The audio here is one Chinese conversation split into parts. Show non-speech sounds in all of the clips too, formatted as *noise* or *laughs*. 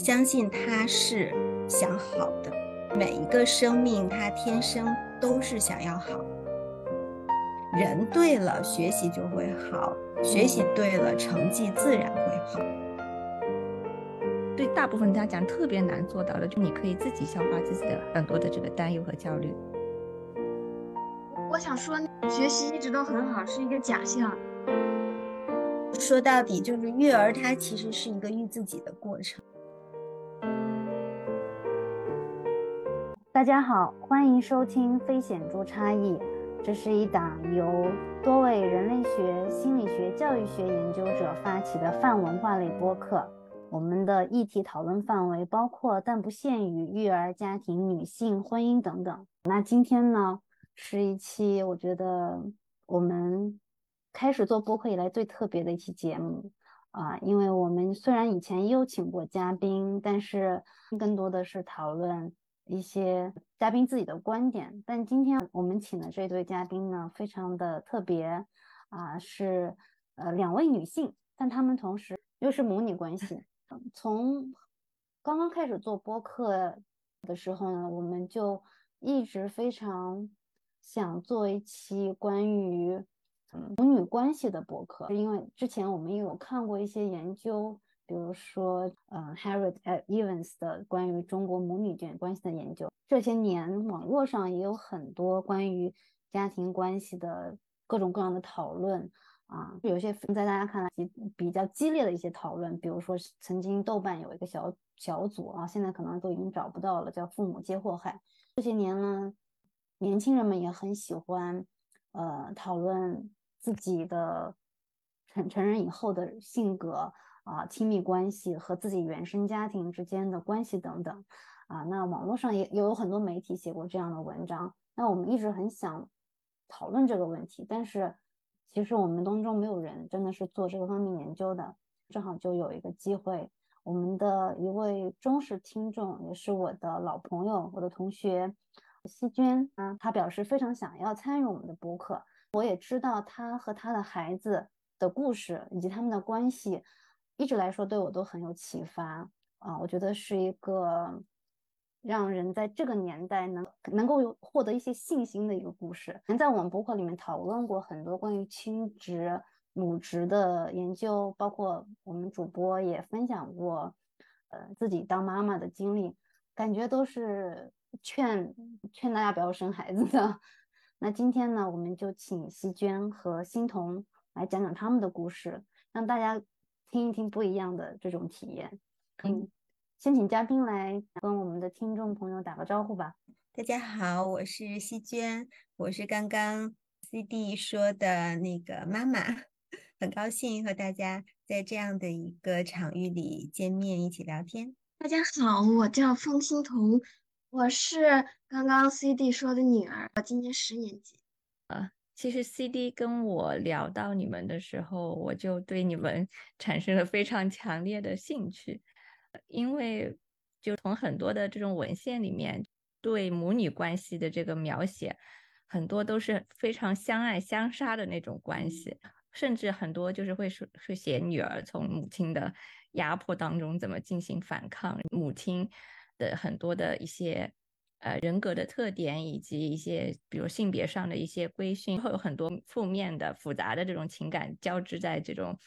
相信他是想好的。每一个生命，他天生都是想要好。人对了，学习就会好；学习对了，成绩自然会好。对大部分家长特别难做到的，就你可以自己消化自己的很多的这个担忧和焦虑。我想说，学习一直都很好是一个假象。说到底，就是育儿它其实是一个育自己的过程。大家好，欢迎收听《非显著差异》，这是一档由多位人类学、心理学、教育学研究者发起的泛文化类播客。我们的议题讨论范围包括但不限于育儿、家庭、女性、婚姻等等。那今天呢？是一期我觉得我们开始做播客以来最特别的一期节目啊，因为我们虽然以前也有请过嘉宾，但是更多的是讨论一些嘉宾自己的观点。但今天我们请的这对嘉宾呢，非常的特别啊，是呃两位女性，但她们同时又是母女关系。从刚刚开始做播客的时候呢，我们就一直非常。想做一期关于母女关系的博客，因为之前我们也有看过一些研究，比如说，呃，Harriet Evans 的关于中国母女间关系的研究。这些年，网络上也有很多关于家庭关系的各种各样的讨论啊，有些在大家看来比比较激烈的一些讨论，比如说曾经豆瓣有一个小小组啊，现在可能都已经找不到了，叫“父母皆祸害”。这些年呢。年轻人们也很喜欢，呃，讨论自己的成成人以后的性格啊、亲密关系和自己原生家庭之间的关系等等啊。那网络上也也有很多媒体写过这样的文章。那我们一直很想讨论这个问题，但是其实我们当中没有人真的是做这个方面研究的。正好就有一个机会，我们的一位忠实听众，也是我的老朋友，我的同学。西娟啊，她表示非常想要参与我们的播客。我也知道她和她的孩子的故事以及他们的关系，一直来说对我都很有启发啊。我觉得是一个让人在这个年代能能够有获得一些信心的一个故事。在我们播客里面讨论过很多关于亲职、母职的研究，包括我们主播也分享过呃自己当妈妈的经历，感觉都是。劝劝大家不要生孩子的。那今天呢，我们就请西娟和欣桐来讲讲他们的故事，让大家听一听不一样的这种体验。嗯，先请嘉宾来跟我们的听众朋友打个招呼吧。大家好，我是西娟，我是刚刚 CD 说的那个妈妈，*laughs* 很高兴和大家在这样的一个场域里见面，一起聊天。大家好，我叫方欣彤。我是刚刚 CD 说的女儿，我今年十年级。呃，其实 CD 跟我聊到你们的时候，我就对你们 *laughs* 产生了非常强烈的兴趣，因为就从很多的这种文献里面，对母女关系的这个描写，很多都是非常相爱相杀的那种关系，甚至很多就是会说会写女儿从母亲的压迫当中怎么进行反抗，母亲。的很多的一些呃人格的特点，以及一些比如性别上的一些规训，会有很多负面的、复杂的这种情感交织在这种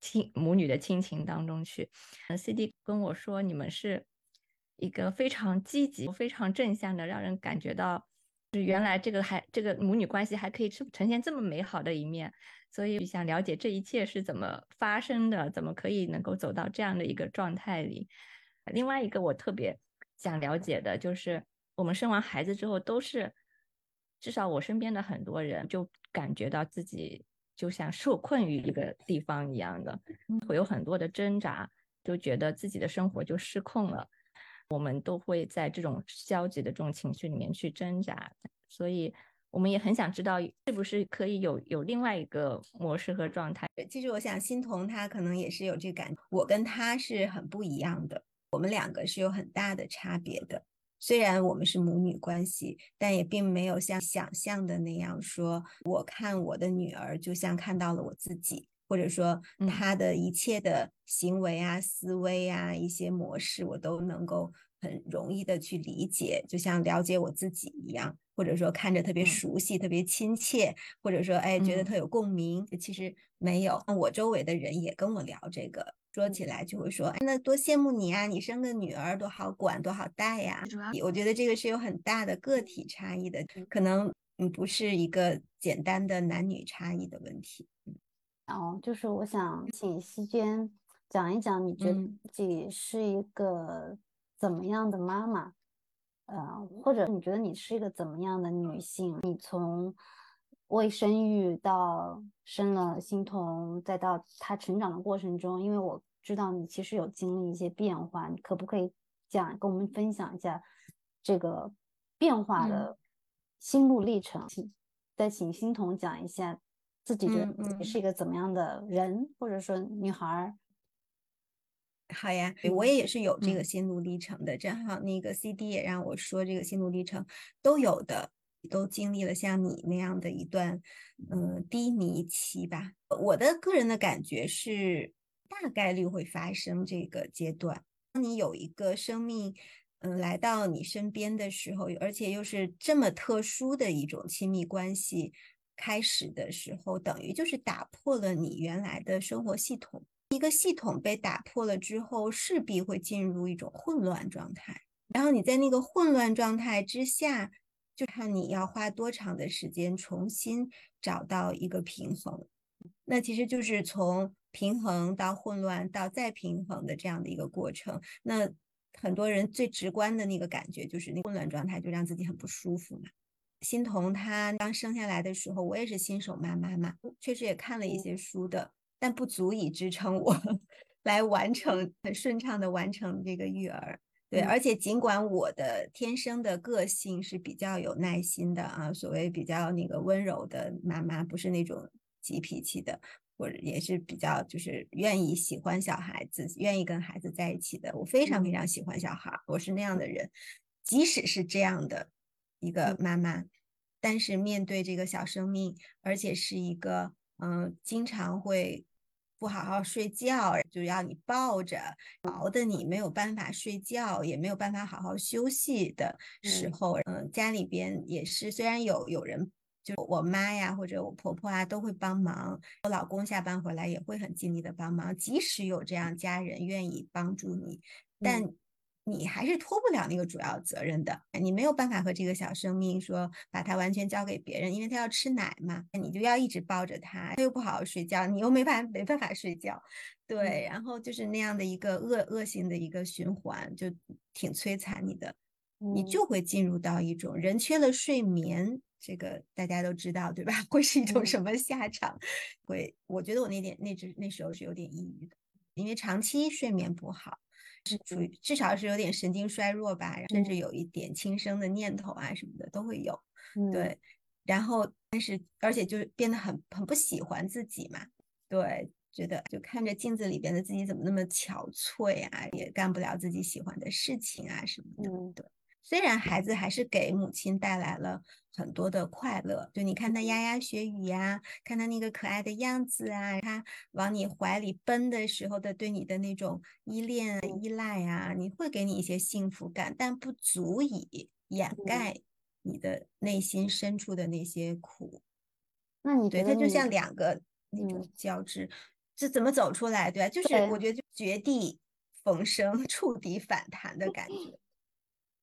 亲母女的亲情当中去。CD 跟我说，你们是一个非常积极、非常正向的，让人感觉到是原来这个还这个母女关系还可以呈呈现这么美好的一面，所以想了解这一切是怎么发生的，怎么可以能够走到这样的一个状态里。另外一个我特别。想了解的就是，我们生完孩子之后，都是至少我身边的很多人就感觉到自己就像受困于一个地方一样的，会有很多的挣扎，就觉得自己的生活就失控了。我们都会在这种消极的这种情绪里面去挣扎，所以我们也很想知道，是不是可以有有另外一个模式和状态。其实我想，欣桐她可能也是有这感，我跟她是很不一样的。我们两个是有很大的差别的，虽然我们是母女关系，但也并没有像想象的那样说，我看我的女儿就像看到了我自己。或者说她的一切的行为啊、思维啊、一些模式，我都能够很容易的去理解，就像了解我自己一样，或者说看着特别嗯熟悉、特别亲切，或者说哎觉得嗯特有共鸣。其实没有，我周围的人也跟我聊这个。说起来就会说，哎，那多羡慕你啊！你生个女儿多好管，多好带呀。我觉得这个是有很大的个体差异的，可能嗯不是一个简单的男女差异的问题。哦，就是我想请希娟讲一讲，你觉得嗯自己是一个怎么样的妈妈？呃，或者你觉得你是一个怎么样的女性？你从未生育到生了欣桐，再到她成长的过程中，因为我知道你其实有经历一些变化，你可不可以讲跟我们分享一下这个变化嗯的心路历程？请再请欣桐讲一下自己觉得自己是一个怎么样的人，或者说女孩儿。好呀，我嗯也是有这嗯个心路历程的，正好那个 CD 也让我说这个心路历程都有的，都经历了像你那样的一段，嗯、低迷期吧。我的个人的感觉是，大概率会发生这个阶段。当你有一个生命，嗯、来到你身边的时候，而且又是这么特殊的一种亲密关系开始的时候，等于就是打破了你原来的生活系统。一个系统被打破了之后，势必会进入一种混乱状态。然后你在那个混乱状态之下，就看你要花多长的时间重新找到一个平衡。那其实就是从平衡到混乱到再平衡的这样的一个过程。那很多人最直观的那个感觉就是那混乱状态就让自己很不舒服嘛。欣桐她刚生下来的时候，我也是新手妈妈嘛，确实也看了一些书的。但不足以支撑我 *laughs* 来完成很顺畅的完成这个育儿。对，嗯而且尽管我的天生的个性是比较有耐心的啊，所谓比较那个温柔的妈妈，不是那种急脾气的，或者也是比较就是愿意喜欢小孩子，愿意跟孩子在一起的。我非常非常喜欢小孩，我是那样的人。即使是这样的一个妈妈，但是面对这个小生命，而且是一个嗯，经常会。不好好睡觉，就要你抱着，熬得你没有办法睡觉，也没有办法好好休息的时候，嗯，家里边也是，虽然有有人，就我妈呀或者我婆婆啊都会帮忙，我老公下班回来也会很尽力的帮忙，即使有这样家人愿意帮助你，但。你还是脱不了那个主要责任的，你没有办法和这个小生命说把它完全交给别人，因为他要吃奶嘛，你就要一直抱着他，他又不好好睡觉，你又没办没办法睡觉，对，然后就是那样的一个恶恶性的一个循环，就挺摧残你的，你就会进入到一种人缺了睡眠，这个大家都知道对吧？*laughs* 会是一种什么下场？会，我觉得我那点那只那时候是有点抑郁的，因为长期睡眠不好。是属于至少是有点神经衰弱吧，甚至有一点轻生的念头啊什么的都会有。嗯、对，然后但是而且就是变得很很不喜欢自己嘛，对，觉得就看着镜子里边的自己怎么那么憔悴啊，也干不了自己喜欢的事情啊什么的。嗯、对，虽然孩子还是给母亲带来了很多的快乐，就你看他牙牙学语呀，看他那个可爱的样子啊，他往你怀里奔的时候的对你的那种依恋、依赖啊，你会给你一些幸福感，但不足以掩盖你的内心深处的那些苦。那你对，它就像两个那种嗯交织，这怎么走出来？对吧？就是我觉得就绝地逢生、触底反弹的感觉。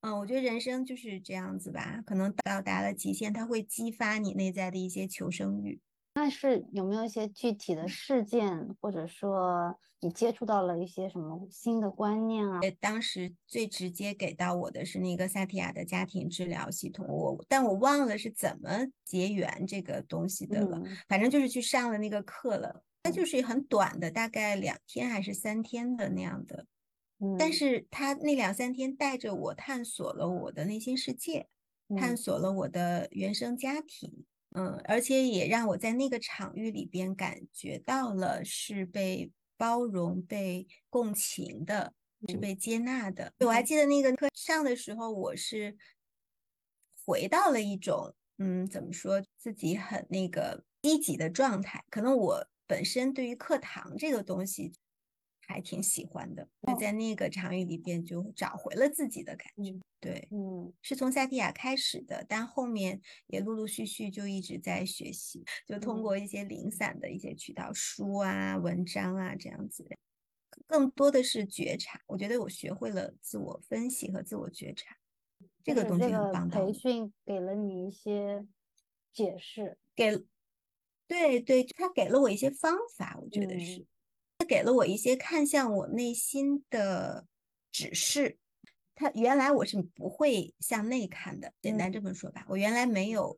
嗯，我觉得人生就是这样子吧，可能到达了极限，它会激发你内在的一些求生欲。那是有没有一些具体的事件，或者说你接触到了一些什么新的观念啊？当时最直接给到我的是那个萨提亚的家庭治疗系统，我但我忘了是怎么结缘这个东西的了，嗯、反正就是去上了那个课了，它就是很短的，大概两天还是三天的那样的。但是他那两三天带着我探索了我的内心世界，探索了我的原生家庭，嗯，而且也让我在那个场域里边感觉到了是被包容、被共情的，是被接纳的。我还记得那个课上的时候，我是回到了一种，嗯，怎么说，自己很那个低级的状态，可能我本身对于课堂这个东西还挺喜欢的，在那个场域里边就找回了自己的感觉。对，嗯，是从萨提亚开始的，但后面也陆陆续续就一直在学习，就通过一些零散的一些渠道，书啊、文章啊这样子，更多的是觉察。我觉得我学会了自我分析和自我觉察，这个东西很棒。培训给了你一些解释，给，对对，他给了我一些方法，我觉得是，他给了我一些看向我内心的指示。他原来我是不会向内看的，简单这么说吧，我原来没有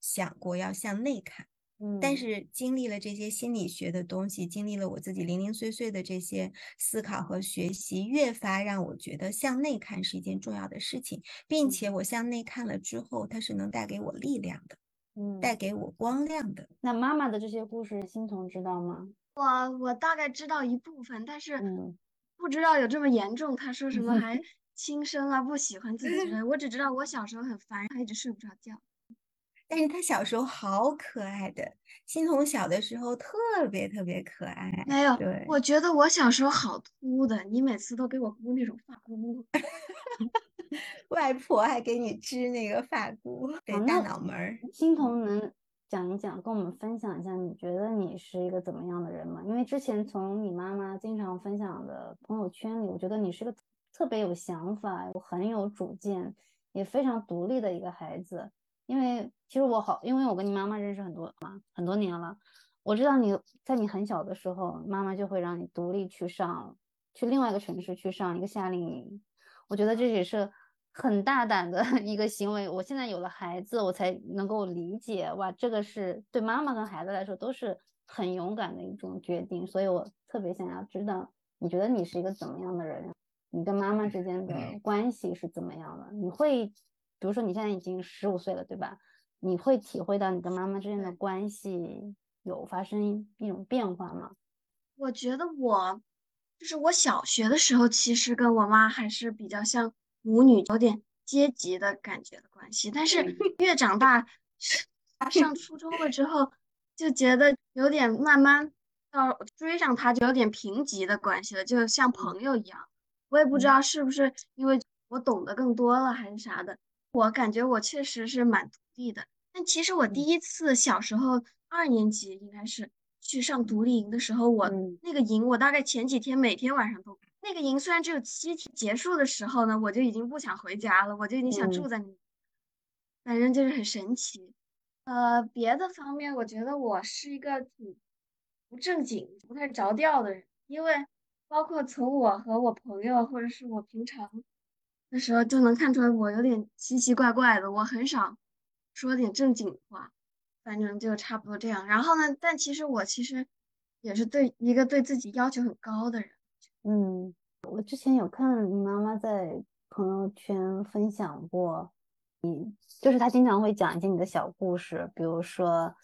想过要向内看，嗯，但是经历了这些心理学的东西，经历了我自己零零碎碎的这些思考和学习，越发让我觉得向内看是一件重要的事情，并且我向内看了之后，它是能带给我力量的，嗯，带给我光亮的。那妈妈的这些故事，欣桐知道吗？我我大概知道一部分，但是嗯，不知道有这么严重。他说什么 *laughs* 还。轻生啊，不喜欢自己之类。我只知道我小时候很烦，他一直睡不着觉。*laughs* 但是他小时候好可爱的，欣桐小的时候特别特别可爱。没有，对，我觉得我小时候好秃的，你每次都给我箍那种发箍。*laughs* 外婆还给你织那个发箍，对，大脑门儿。欣桐能讲一讲，跟我们分享一下，你觉得你是一个怎么样的人吗？因为之前从你妈妈经常分享的朋友圈里，我觉得你是个。特别有想法，很有主见，也非常独立的一个孩子。因为其实我好，因为我跟你妈妈认识很多嘛，很多年了。我知道你在你很小的时候，妈妈就会让你独立去上，去另外一个城市去上一个夏令营。我觉得这也是很大胆的一个行为。我现在有了孩子，我才能够理解，哇，这个是对妈妈跟孩子来说都是很勇敢的一种决定。所以我特别想要知道，你觉得你是一个怎么样的人？你跟妈妈之间的关系是怎么样的？你会，比如说你现在已经十五岁了，对吧？你会体会到你跟妈妈之间的关系有发生一种变化吗？我觉得我，就是我小学的时候，其实跟我妈还是比较像母女，有点阶级的感觉的关系。但是 *laughs* 越长大，上初中了之后，就觉得有点慢慢到追上他，就有点平级的关系了，就像朋友一样。我也不知道是不是因为我懂得更多了还是啥的，我感觉我确实是蛮独立的。但其实我第一次小时候二年级应该是去上独立营的时候，我那个营我大概前几天每天晚上都那个营虽然只有七天，结束的时候呢，我就已经不想回家了，我就已经想住在那，反正就是很神奇。呃，别的方面，我觉得我是一个挺不正经、不太着调的人，因为。包括从我和我朋友，或者是我平常的时候，就能看出来我有点奇奇怪怪的。我很少说点正经话，反正就差不多这样。然后呢，但其实我其实也是对一个对自己要求很高的人。嗯，我之前有看你妈妈在朋友圈分享过，你就是她经常会讲一些你的小故事，比如说。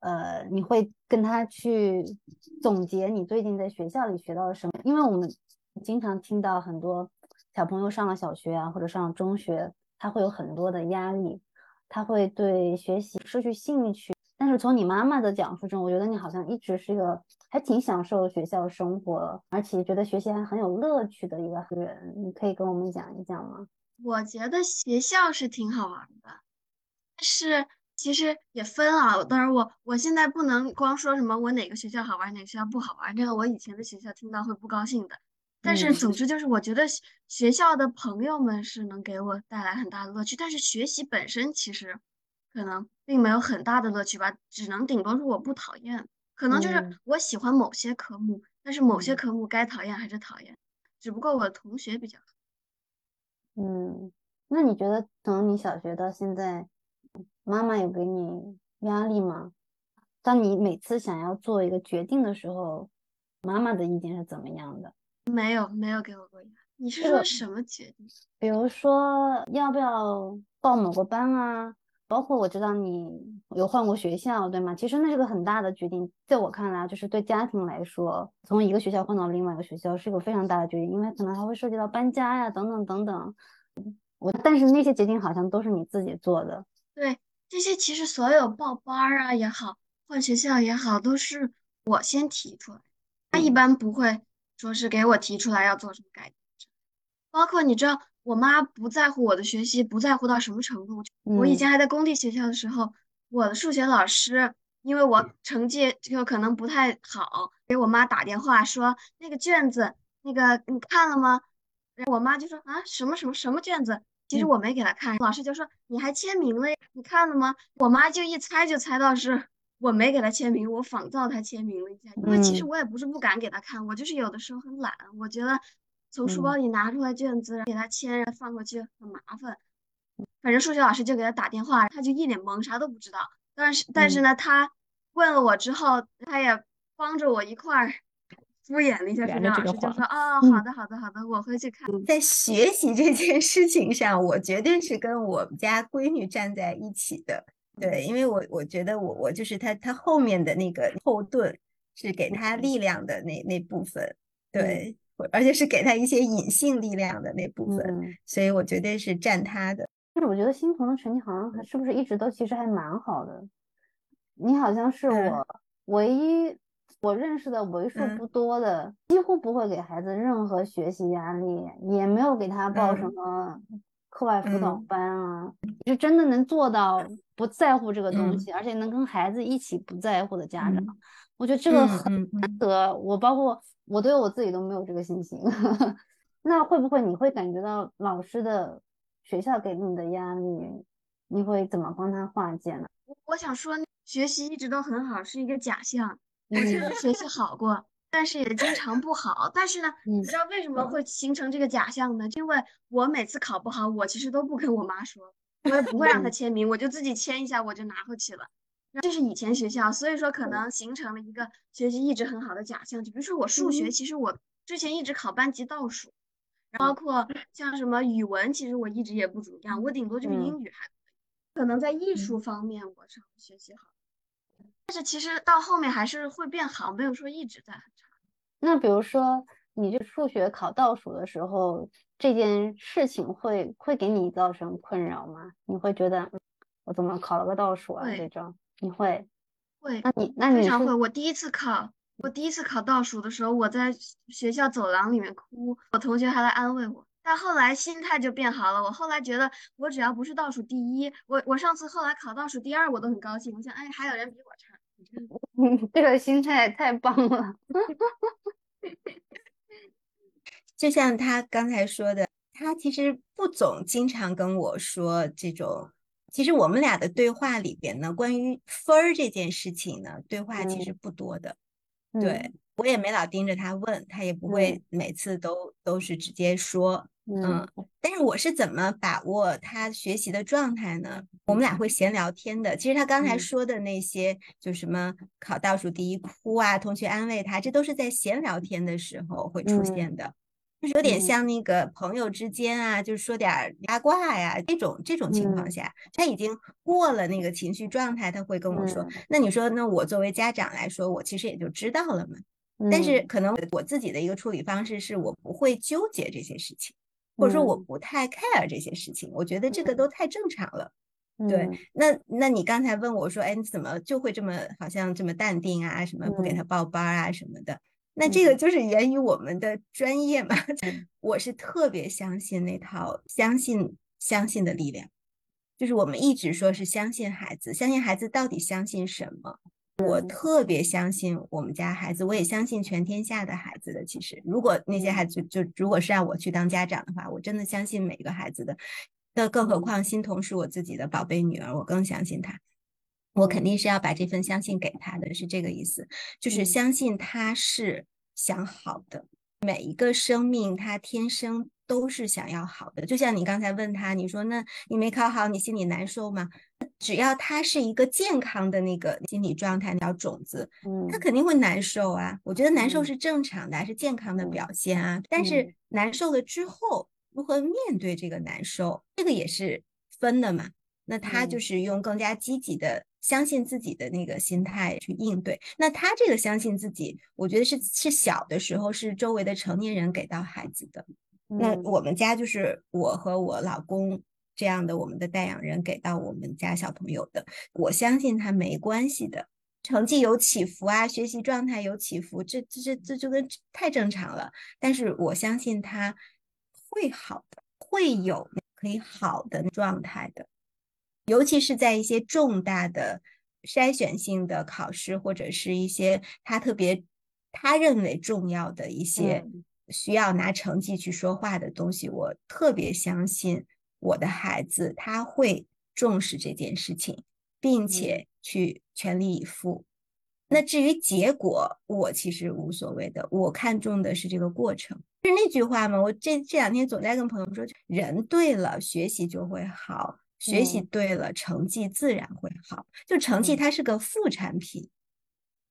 呃，你会跟他去总结你最近在学校里学到了什么？因为我们经常听到很多小朋友上了小学啊，或者上了中学，他会有很多的压力，他会对学习失去兴趣。从你妈妈的讲述中，我觉得你好像一直是一个还挺享受学校生活，而且觉得学习还很有乐趣的一个人。你可以跟我们讲一讲吗？我觉得学校是挺好玩的，但是。其实也分啊，当然我我现在不能光说什么我哪个学校好玩，哪个学校不好玩，这个我以前的学校听到会不高兴的。但是总之就是，我觉得学校的朋友们是能给我带来很大的乐趣，但是学习本身其实可能并没有很大的乐趣吧，只能顶多是我不讨厌，可能就是我喜欢某些科目，但是某些科目该讨厌还是讨厌，只不过我的同学比较好。嗯，那你觉得从你小学到现在？妈妈有给你压力吗？当你每次想要做一个决定的时候，妈妈的意见是怎么样的？没有，没有给我过压力。你是说什么决定？比如说要不要报某个班啊？包括我知道你有换过学校，对吗？其实那是个很大的决定，在我看来，就是对家庭来说，从一个学校换到另外一个学校是一个非常大的决定，因为可能还会涉及到搬家呀，等等等等。我但是那些决定好像都是你自己做的。对。这些其实所有报班儿啊也好，换学校也好，都是我先提出来，他一般不会说是给我提出来要做什么改变。包括你知道，我妈不在乎我的学习，不在乎到什么程度。我以前还在公立学校的时候，我的数学老师因为我成绩就可能不太好，给我妈打电话说那个卷子，那个你看了吗？我妈就说啊什么什么什么卷子，其实我没给她看。老师就说你还签名了，你看了吗？我妈就一猜就猜到是我没给她签名，我仿造她签名了一下。因为其实我也不是不敢给她看，我就是有的时候很懒，我觉得。从书包里拿出来卷子，给他签，然后放回去很麻烦。反正数学老师就给他打电话，他就一脸懵，啥都不知道。但是，但是呢，他问了我之后，他也帮着我一块儿敷衍了一下。数学老师就说：“哦，好的，好的，好的，我会去看。”在学习这件事情上，我绝对是跟我们家闺女站在一起的。对，因为我我觉得我我就是他他后面的那个后盾，是给他力量的那那部分。对。而且是给他一些隐性力量的那部分，所以我绝对是站他的。但是我觉得欣桐的成绩好像是不是一直都其实还蛮好的？你好像是我唯一我认识的为数不多的，几乎不会给孩子任何学习压力，也没有给他报什么课外辅导班啊，是真的能做到不在乎这个东西，而且能跟孩子一起不在乎的家长。我觉得这个很难得。我包括。我对我自己都没有这个信心，*laughs* 那会不会你会感觉到老师的学校给你的压力，你会怎么帮他化解呢？我我想说，学习一直都很好是一个假象，我确实学习好过，但是也经常不好。但是呢，你知道为什么会形成这个假象呢？因为我每次考不好，我其实都不跟我妈说，我也不会让她签名，我就自己签一下，我就拿回去了。这是以前学校，所以说可能形成了一个学习一直很好的假象。就比如说我数学，其实我之前一直考班级倒数，包括像什么语文，其实我一直也不怎么样，我顶多就是英语还可以。可能在艺术方面我是学习好，但是其实到后面还是会变好，没有说一直在很差。那比如说你这数学考倒数的时候，这件事情会会给你造成困扰吗？你会觉得我怎么考了个倒数啊？这种？你会，会，那你那你非常会。我第一次考，我第一次考倒数的时候，我在学校走廊里面哭，我同学还来安慰我。但后来心态就变好了，我后来觉得我只要不是倒数第一，我我上次后来考倒数第二，我都很高兴。我想，哎，还有人比我差。*laughs* 这个心态太棒了。*laughs* 就像他刚才说的，他其实不总经常跟我说这种。其实我们俩的对话里边呢，关于分儿这件事情呢，对话其实不多的。对我也没老盯着他问，他也不会每次都都是直接说。嗯，但是我是怎么把握他学习的状态呢？我们俩会闲聊天的。其实他刚才说的那些，就什么考倒数第一哭啊，同学安慰他，这都是在闲聊天的时候会出现的。就是有点像那个朋友之间啊，就是说点八卦呀，这种这种情况下，他已经过了那个情绪状态，他会跟我说。那你说，那我作为家长来说，我其实也就知道了嘛。但是可能我自己的一个处理方式是，我不会纠结这些事情，或者说我不太 care 这些事情。我觉得这个都太正常了。对，那那你刚才问我说，哎，你怎么就会这么好像这么淡定啊？什么不给他报班啊什么的？那这个就是源于我们的专业嘛，*laughs* 我是特别相信那套相信相信的力量，就是我们一直说是相信孩子，相信孩子到底相信什么？我特别相信我们家孩子，我也相信全天下的孩子的。其实，如果那些孩子就如果是让我去当家长的话，我真的相信每个孩子的。那更何况欣桐是我自己的宝贝女儿，我更相信她。我肯定是要把这份相信给他的，是这个意思，就是相信他是想好的。每一个生命，他天生都是想要好的。就像你刚才问他，你说那你没考好，你心里难受吗？只要他是一个健康的那个心理状态，小种子，他肯定会难受啊。我觉得难受是正常的，是健康的表现啊。但是难受了之后，如何面对这个难受，这个也是分的嘛。那他就是用更加积极的。相信自己的那个心态去应对，那他这个相信自己，我觉得是是小的时候是周围的成年人给到孩子的。那我们家就是我和我老公这样的，我们的带养人给到我们家小朋友的。我相信他没关系的，成绩有起伏啊，学习状态有起伏，这这这这就跟太正常了。但是我相信他会好的，会有可以好的状态的，尤其是在一些重大的筛选性的考试，或者是一些他特别他认为重要的一些需要拿成绩去说话的东西，我特别相信我的孩子他会重视这件事情，并且。去全力以赴，那至于结果，我其实无所谓的。我看重的是这个过程，是那句话吗？我这这两天总在跟朋友说，人对了，学习就会好；学习对了，成绩自然会好。就成绩它是个副产品，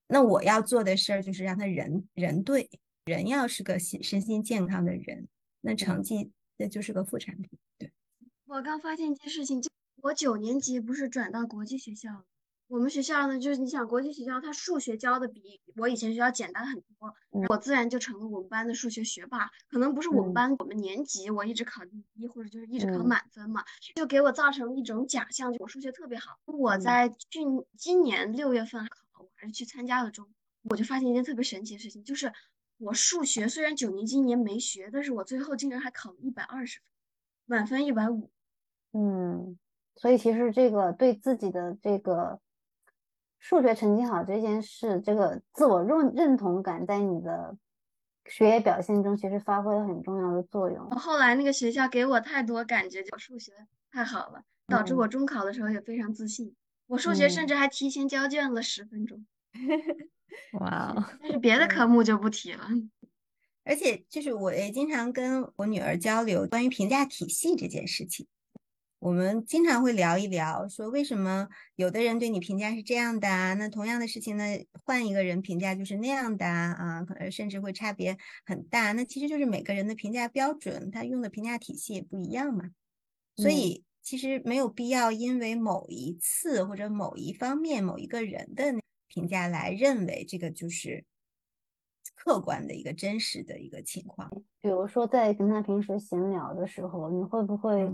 那我要做的事儿就是让他人人对，人要是个心身心健康的人，那成绩那就是个副产品。对，我刚发现一件事情，就我九年级不是转到国际学校了。我们学校呢，就是你想国际学校，它数学教的比我以前学校简单很多，我自然就成了我们班的数学学霸。可能不是我们班，我们年级我一直考第一，或者就是一直考满分嘛，就给我造成了一种假象，就我数学特别好。我在去今年六月份考，我还是去参加了中，我就发现一件特别神奇的事情，就是我数学虽然九年级年没学，但是我最后竟然还考了一百二十分，满分一百五。嗯，所以其实这个对自己的这个。数学成绩好这件事，这个自我认认同感在你的学业表现中其实发挥了很重要的作用。后来那个学校给我太多感觉，就数学太好了，导致我中考的时候也非常自信。我数学甚至还提前交卷了十分钟。*laughs* 哇哦！但是别的科目就不提了。而且就是我也经常跟我女儿交流关于评价体系这件事情。我们经常会聊一聊，说为什么有的人对你评价是这样的啊？那同样的事情呢，换一个人评价就是那样的啊，可能甚至会差别很大。那其实就是每个人的评价标准，他用的评价体系也不一样嘛。所以其实没有必要因为某一次或者某一方面某一个人的评价来认为这个就是客观的一个真实的一个情况。比如说在跟他平时闲聊的时候，你会不会？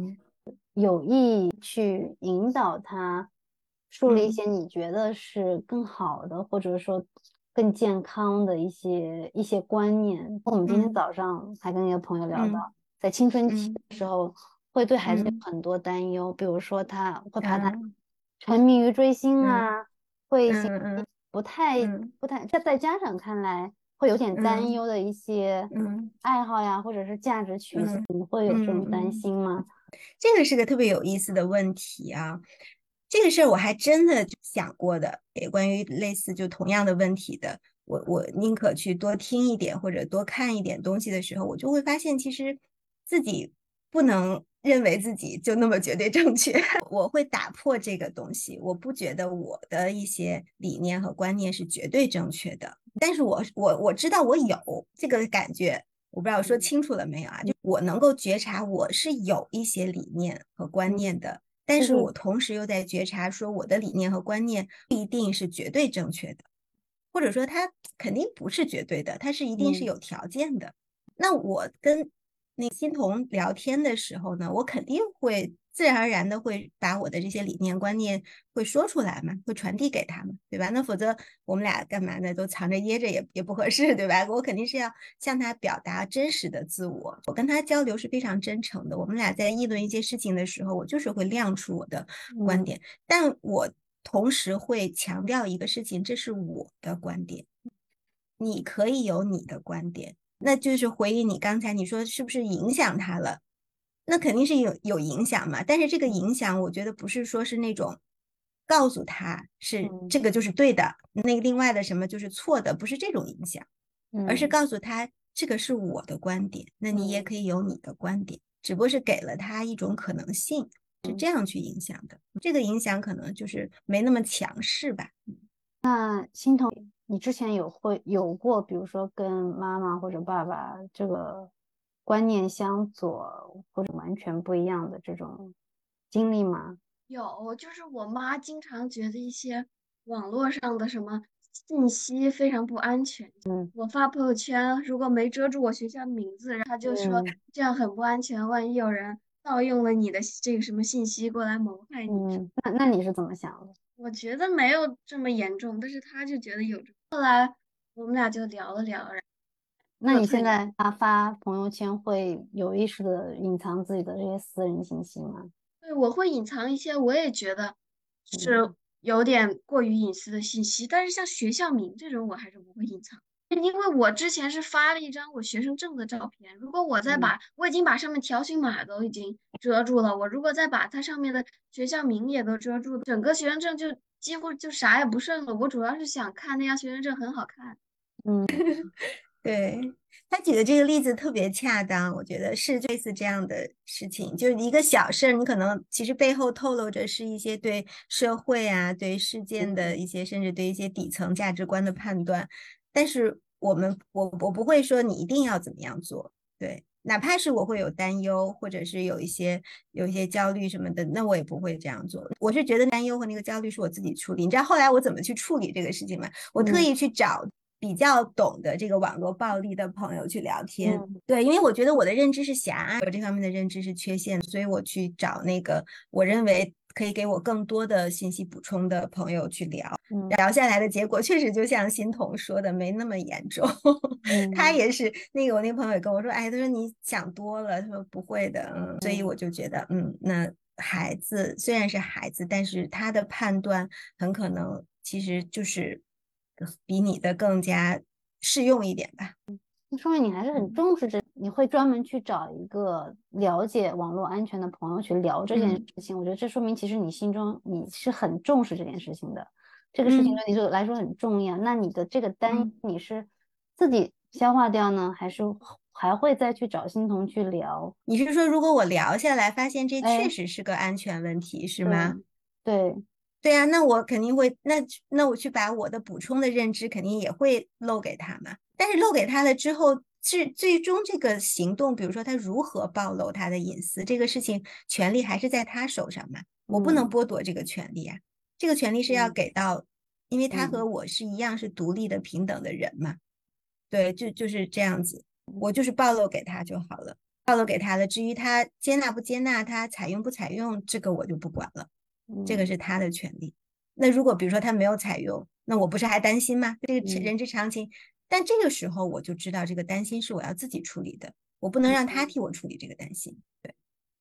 有意去引导他树立一些你觉得是更好的，或者说更健康的一些一些观念。我们今天早上还跟一个朋友聊到，在青春期的时候会对孩子有很多担忧，比如说他会怕他沉迷于追星啊，会不太不太在在家长看来会有点担忧的一些爱好呀，或者是价值取向，你会有这种担心吗？这个是个特别有意思的问题啊，这个事儿我还真的想过的，也关于类似就同样的问题的，我我宁可去多听一点或者多看一点东西的时候，我就会发现其实自己不能认为自己就那么绝对正确，*laughs* 我会打破这个东西，我不觉得我的一些理念和观念是绝对正确的，但是我我我知道我有这个感觉。我不知道我说清楚了没有啊？就我能够觉察我是有一些理念和观念的，但是我同时又在觉察说我的理念和观念不一定是绝对正确的，或者说它肯定不是绝对的，它是一定是有条件的。那我跟那欣桐聊天的时候呢，我肯定会。自然而然的会把我的这些理念观念会说出来嘛，会传递给他们，对吧？那否则我们俩干嘛呢？都藏着掖着也也不合适，对吧？我肯定是要向他表达真实的自我，我跟他交流是非常真诚的。我们俩在议论一些事情的时候，我就是会亮出我的观点，但我同时会强调一个事情，这是我的观点，你可以有你的观点，那就是回应你刚才你说是不是影响他了？那肯定是有有影响嘛，但是这个影响，我觉得不是说是那种告诉他是这个就是对的，那个另外的什么就是错的，不是这种影响，而是告诉他这个是我的观点，那你也可以有你的观点，只不过是给了他一种可能性，是这样去影响的。这个影响可能就是没那么强势吧。那心疼，你之前有会有过，比如说跟妈妈或者爸爸这个。观念相左或者完全不一样的这种经历吗？有，就是我妈经常觉得一些网络上的什么信息非常不安全。嗯，我发朋友圈如果没遮住我学校的名字，她就说这样很不安全，万一有人。盗用了你的这个什么信息过来谋害你。嗯，那那你是怎么想的？我觉得没有这么严重，但是他就觉得有。后来我们俩就聊了聊，那你现在发发朋友圈会有意识的隐藏自己的这些私人信息吗？对，我会隐藏一些，我也觉得是有点过于隐私的信息。但是像学校名这种，我还是不会隐藏，因为我之前是发了一张我学生证的照片。如果我再把我已经把上面条形码都已经遮住了，我如果再把它上面的学校名也都遮住，整个学生证就几乎就啥也不剩了。我主要是想看那张学生证很好看，嗯。*laughs* 对他举的这个例子特别恰当，我觉得是类似这样的事情，就是一个小事儿，你可能其实背后透露着是一些对社会啊、对事件的一些，甚至对一些底层价值观的判断。但是我们，我我不会说你一定要怎么样做，对，哪怕是我会有担忧，或者是有一些有一些焦虑什么的，那我也不会这样做。我是觉得担忧和那个焦虑是我自己处理。你知道后来我怎么去处理这个事情吗？我特意去找。比较懂得这个网络暴力的朋友去聊天，对，因为我觉得我的认知是狭隘，我这方面的认知是缺陷，所以我去找那个我认为可以给我更多的信息补充的朋友去聊，聊下来的结果确实就像欣桐说的，没那么严重。*laughs* 他也是那个我那个朋友也跟我说，哎，他说你想多了，他说不会的，嗯，所以我就觉得，嗯，那孩子虽然是孩子，但是他的判断很可能其实就是。比你的更加适用一点吧。那说明你还是很重视这，你会专门去找一个了解网络安全的朋友去聊这件事情。我觉得这说明其实你心中你是很重视这件事情的，这个事情对你就来说很重要。那你的这个单你是自己消化掉呢，还是还会再去找欣桐去聊？你是说如果我聊下来发现这确实是个安全问题，是吗？对。对呀，那我肯定会，那那我去把我的补充的认知肯定也会漏给他嘛。但是漏给他了之后，是最终这个行动，比如说他如何暴露他的隐私，这个事情权利还是在他手上嘛。我不能剥夺这个权利啊，这个权利是要给到，因为他和我是一样是独立的平等的人嘛。对，就就是这样子，我就是暴露给他就好了，暴露给他了。至于他接纳不接纳，他采用不采用，这个我就不管了。这个是他的权利。那如果比如说他没有采用，那我不是还担心吗？这个人之常情。但这个时候我就知道，这个担心是我要自己处理的，我不能让他替我处理这个担心。对，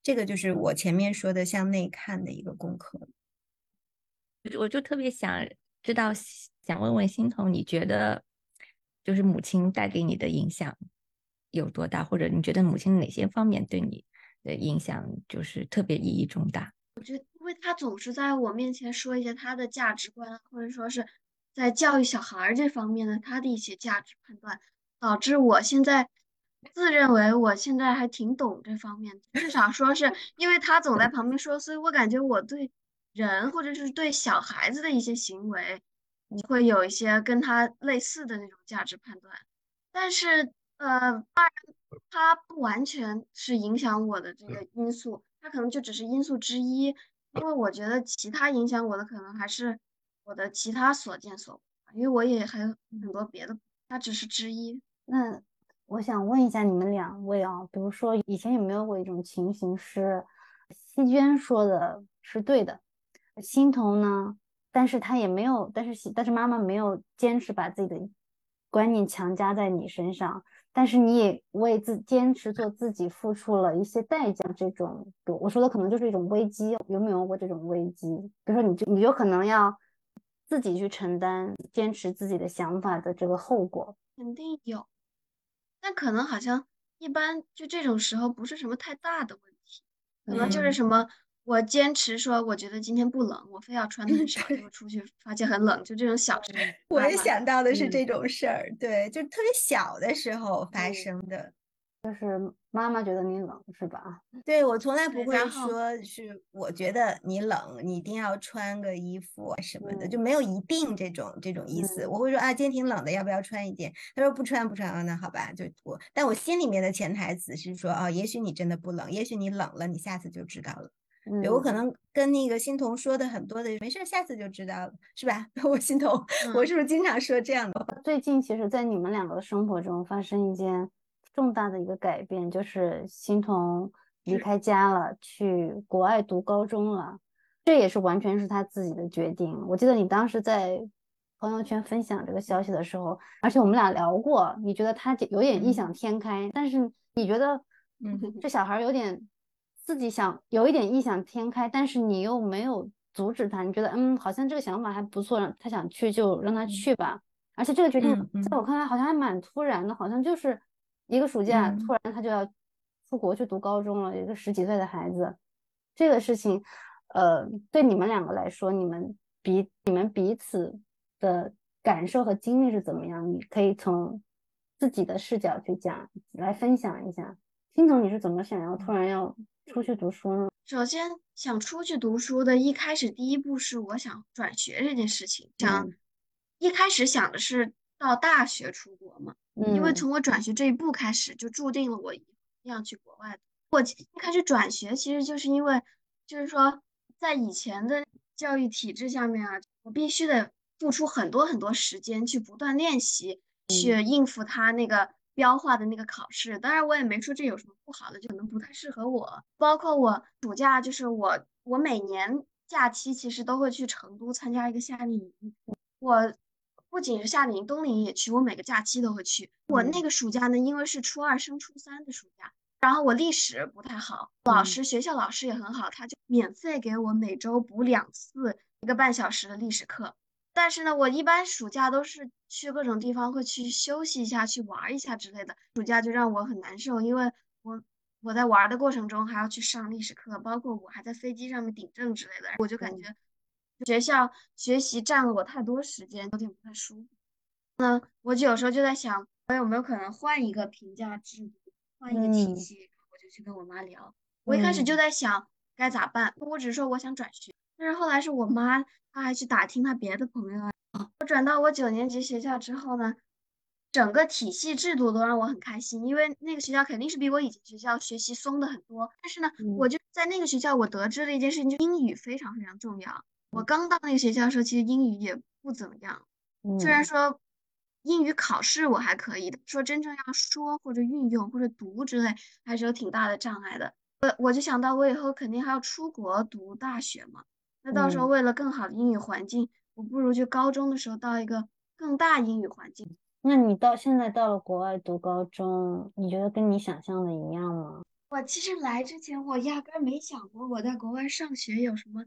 这个就是我前面说的向内看的一个功课。我就特别想知道，想问问欣桐，你觉得就是母亲带给你的影响有多大？或者你觉得母亲哪些方面对你的影响就是特别意义重大？我觉得，因为他总是在我面前说一些他的价值观，或者说是在教育小孩这方面的他的一些价值判断，导致我现在自认为我现在还挺懂这方面的。至少说是因为他总在旁边说，所以我感觉我对人或者是对小孩子的一些行为，你会有一些跟他类似的那种价值判断。但是，呃，当然，他不完全是影响我的这个因素。它可能就只是因素之一，因为我觉得其他影响我的可能还是我的其他所见所闻，因为我也还有很多别的，它只是之一。那我想问一下你们两位啊，比如说以前有没有过一种情形是，西娟说的是对的，欣桐呢，但是他也没有，但是但是妈妈没有坚持把自己的观念强加在你身上。但是你也为自坚持做自己付出了一些代价，这种，我说的可能就是一种危机，有没有过这种危机？比如说，你就你有可能要自己去承担坚持自己的想法的这个后果，肯定有，但可能好像一般就这种时候不是什么太大的问题，可能就是什么。我坚持说，我觉得今天不冷，我非要穿的很少，结果出去发现很冷，就这种小事。我也想到的是这种事儿，对，就特别小的时候发生的，就是妈妈觉得你冷，是吧？对我从来不会说是我觉得你冷，你一定要穿个衣服什么的，就没有一定这种这种意思。我会说啊，今天挺冷的，要不要穿一件？他说不穿不穿啊，那好吧，就我。但我心里面的潜台词是说，哦，也许你真的不冷，也许你冷了，你下次就知道了。对我可能跟那个欣桐说的很多的，没事，下次就知道了，是吧？*laughs* 我欣桐，我是不是经常说这样的话？最近其实，在你们两个的生活中发生一件重大的一个改变，就是欣桐离开家了，去国外读高中了。这也是完全是他自己的决定。我记得你当时在朋友圈分享这个消息的时候，而且我们俩聊过，你觉得他有点异想天开，但是你觉得，嗯，这小孩有点自己想有一点异想天开，但是你又没有阻止他，你觉得嗯，好像这个想法还不错，他想去就让他去吧。而且这个决定在我看来好像还蛮突然的，好像就是一个暑假突然他就要出国去读高中了，一个十几岁的孩子，这个事情，呃，对你们两个来说，你们彼你们彼此的感受和经历是怎么样？你可以从自己的视角去讲，来分享一下。金总，你是怎么想要突然要出去读书呢？首先，想出去读书的一开始第一步是我想转学这件事情，想。一开始想的是到大学出国嘛，因为从我转学这一步开始，就注定了我一定要去国外我一开始转学，其实就是因为，就是说，在以前的教育体制下面啊，我必须得付出很多很多时间去不断练习，去应付他那个标化的那个考试。当然，我也没说这有什么不好的，就可能不太适合我。包括我暑假，就是我我每年假期其实都会去成都参加一个夏令营，我。不仅是夏令营，冬令营也去。我每个假期都会去。我那个暑假呢，因为是初二升初三的暑假，然后我历史不太好，老师学校老师也很好，他就免费给我每周补两次一个半小时的历史课。但是呢，我一般暑假都是去各种地方会去休息一下，去玩一下之类的。暑假就让我很难受，因为我我在玩的过程中还要去上历史课，包括我还在飞机上面顶证之类的，我就感觉。学校学习占了我太多时间，有点不太舒服。那我就有时候就在想，我有没有可能换一个评价制度，换一个体系？我就去跟我妈聊。我一开始就在想该咋办。我只是说我想转学，但是后来是我妈，她还去打听她别的朋友啊。我转到我九年级学校之后呢，整个体系制度都让我很开心，因为那个学校肯定是比我以前学校学习松的很多。但是呢，我就在那个学校，我得知了一件事情，就英语非常非常重要。我刚到那个学校的时候，其实英语也不怎么样。虽然说英语考试我还可以的，说真正要说或者运用或者读之类，还是有挺大的障碍的。我我就想到，我以后肯定还要出国读大学嘛。那到时候为了更好的英语环境，我不如就高中的时候到一个更大英语环境。那你到现在到了国外读高中，你觉得跟你想象的一样吗？我其实来之前，我压根没想过我在国外上学有什么。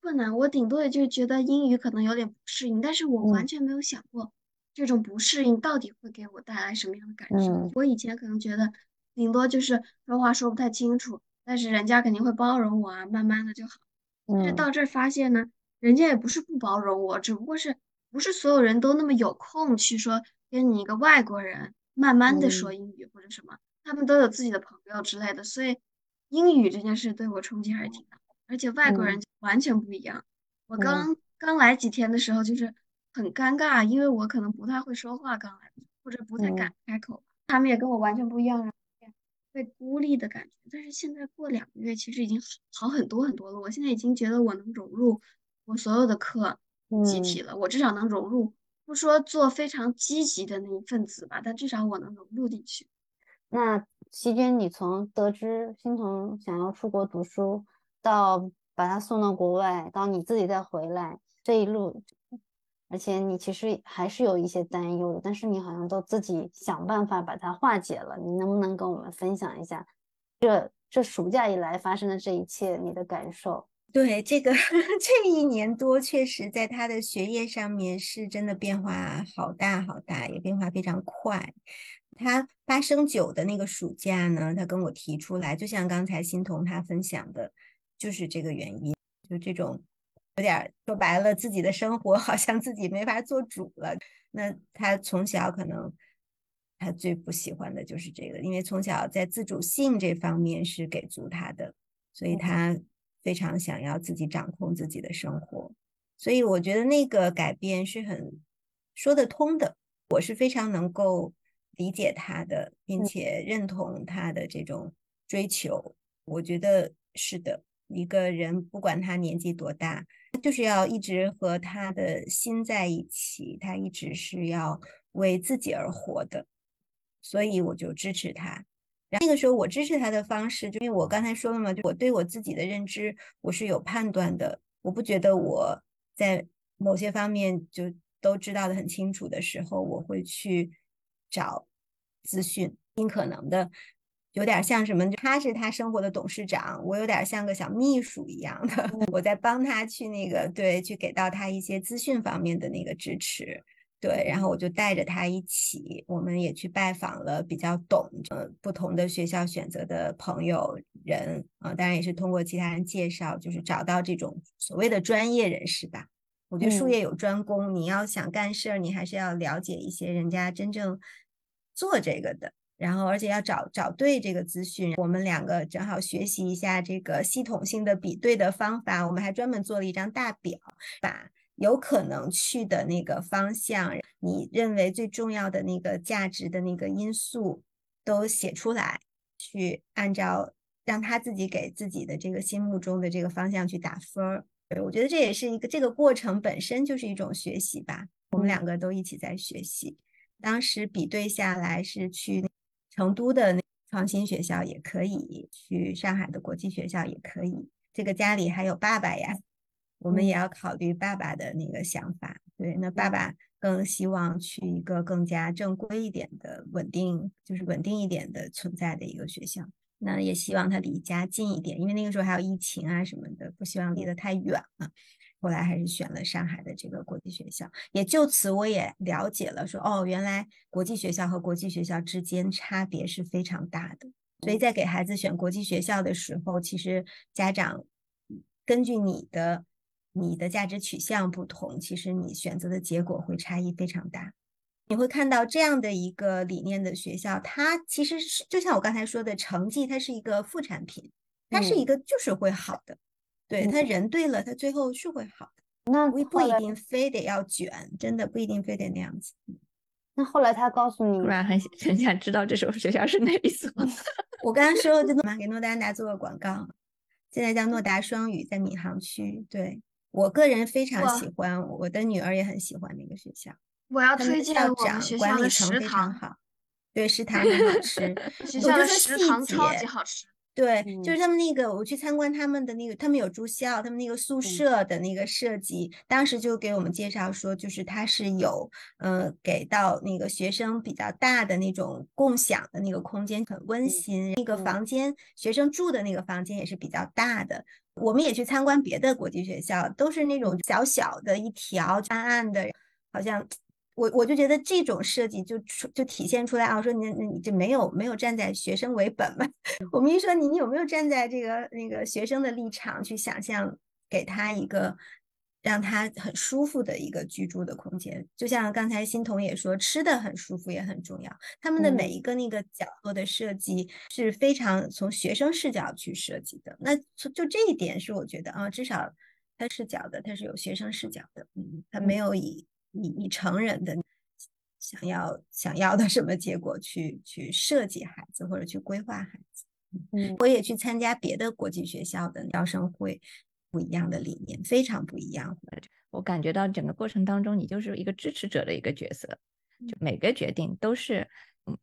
困难，我顶多也就觉得英语可能有点不适应，但是我完全没有想过这种不适应到底会给我带来什么样的感受。我以前可能觉得顶多就是说话说不太清楚，但是人家肯定会包容我啊，慢慢的就好。但是到这儿发现呢，人家也不是不包容我，只不过是不是所有人都那么有空去说跟你一个外国人慢慢的说英语或者什么，他们都有自己的朋友之类的，所以英语这件事对我冲击还是挺大。而且外国人完全不一样。我刚刚来几天的时候，就是很尴尬，因为我可能不太会说话，刚来或者不太敢开口。他们也跟我完全不一样，被孤立的感觉。但是现在过两个月，其实已经好很多很多了。我现在已经觉得我能融入我所有的课集体了，我至少能融入，不说做非常积极的那一份子吧，但至少我能融入进去。那席娟，你从得知欣桐想要出国读书。到把他送到国外，到你自己再回来这一路，而且你其实还是有一些担忧的，但是你好像都自己想办法把它化解了。你能不能跟我们分享一下这这暑假以来发生的这一切你的感受？对这个 *laughs* 这一年多，确实在他的学业上面是真的变化好大好大，也变化非常快。他八升九的那个暑假呢，他跟我提出来，就像刚才欣桐他分享的。就是这个原因，就这种有点说白了，自己的生活 *laughs* 好像自己没法做主了。那他从小可能他最不喜欢的就是这个，因为从小在自主性这方面是给足他的，所以他非常想要自己掌控自己的生活。所以我觉得那个改变是很说得通的，我是非常能够理解他的，并且认同他的这种追求。我觉得是的。一个人不管他年纪多大，就是要一直和他的心在一起，他一直是要为自己而活的，所以我就支持他。然后那个时候我支持他的方式，就因为我刚才说了嘛，就我对我自己的认知我是有判断的，我不觉得我在某些方面就都知道的很清楚的时候，我会去找资讯，尽可能的。有点像什么？他是他生活的董事长，我有点像个小秘书一样的，我在帮他去那个对，去给到他一些资讯方面的那个支持，对，然后我就带着他一起，我们也去拜访了比较懂呃不同的学校选择的朋友人啊，当然也是通过其他人介绍，就是找到这种所谓的专业人士吧。我觉得术业有专攻，你要想干事儿，你还是要了解一些人家真正做这个的。然后，而且要找找对这个资讯。我们两个正好学习一下这个系统性的比对的方法。我们还专门做了一张大表，把有可能去的那个方向，你认为最重要的那个价值的那个因素都写出来，去按照让他自己给自己的这个心目中的这个方向去打分儿。我觉得这也是一个这个过程本身就是一种学习吧。我们两个都一起在学习。当时比对下来是去。成都的那创新学校也可以，去上海的国际学校也可以。这个家里还有爸爸呀，我们也要考虑爸爸的那个想法。对，那爸爸更希望去一个更加正规一点的、稳定，就是稳定一点的存在的一个学校。那也希望他离家近一点，因为那个时候还有疫情啊什么的，不希望离得太远了。后来还是选了上海的这个国际学校，也就此我也了解了，说哦，原来国际学校和国际学校之间差别是非常大的。所以在给孩子选国际学校的时候，其实家长根据你的你的价值取向不同，其实你选择的结果会差异非常大。你会看到这样的一个理念的学校，它其实是就像我刚才说的，成绩它是一个副产品，它是一个就是会好的。对他人对了，他最后是会好的。那不不一定非得要卷，真的不一定非得那样子。那后来他告诉你，突然很很想知道这所学校是哪一所。*laughs* 我刚刚说的嘛，给诺达达做个广告，现在叫诺达双语，在闵行区。对我个人非常喜欢，我的女儿也很喜欢那个学校。我要推荐我们学校的食堂，好，对食堂很好吃，学校的食堂超级好吃。对，就是他们那个，我去参观他们的那个，他们有住校，他们那个宿舍的那个设计，当时就给我们介绍说，就是它是有，呃，给到那个学生比较大的那种共享的那个空间，很温馨。那个房间，学生住的那个房间也是比较大的。我们也去参观别的国际学校，都是那种小小的一条暗暗的，好像。我我就觉得这种设计就出就体现出来啊，说你那你就没有没有站在学生为本嘛？*laughs* 我们一说你你有没有站在这个那个学生的立场去想象，给他一个让他很舒服的一个居住的空间？就像刚才欣桐也说，吃的很舒服也很重要。他们的每一个那个角落的设计是非常从学生视角去设计的。那就这一点是我觉得啊，至少他视角的，他是有学生视角的，嗯，他没有以。你你成人的想要想要的什么结果去去设计孩子或者去规划孩子，嗯，我也去参加别的国际学校的招生会，不一样的理念，非常不一样。我感觉到整个过程当中，你就是一个支持者的一个角色，就每个决定都是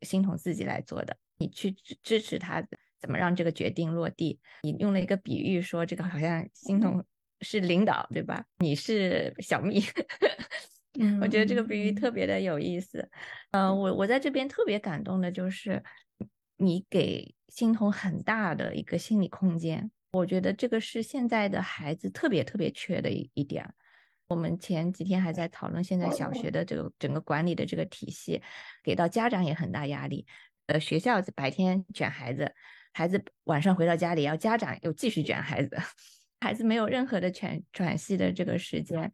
心彤自己来做的，你去支支持他怎么让这个决定落地。你用了一个比喻说，这个好像心彤是领导，对吧？你是小蜜。嗯，我觉得这个比喻特别的有意思。嗯，我我在这边特别感动的就是，你给欣桐很大的一个心理空间。我觉得这个是现在的孩子特别特别缺的一一点。我们前几天还在讨论现在小学的这个整个管理的这个体系，给到家长也很大压力。呃，学校白天卷孩子，孩子晚上回到家里要家长又继续卷孩子，*laughs* 孩子没有任何的喘喘息的这个时间。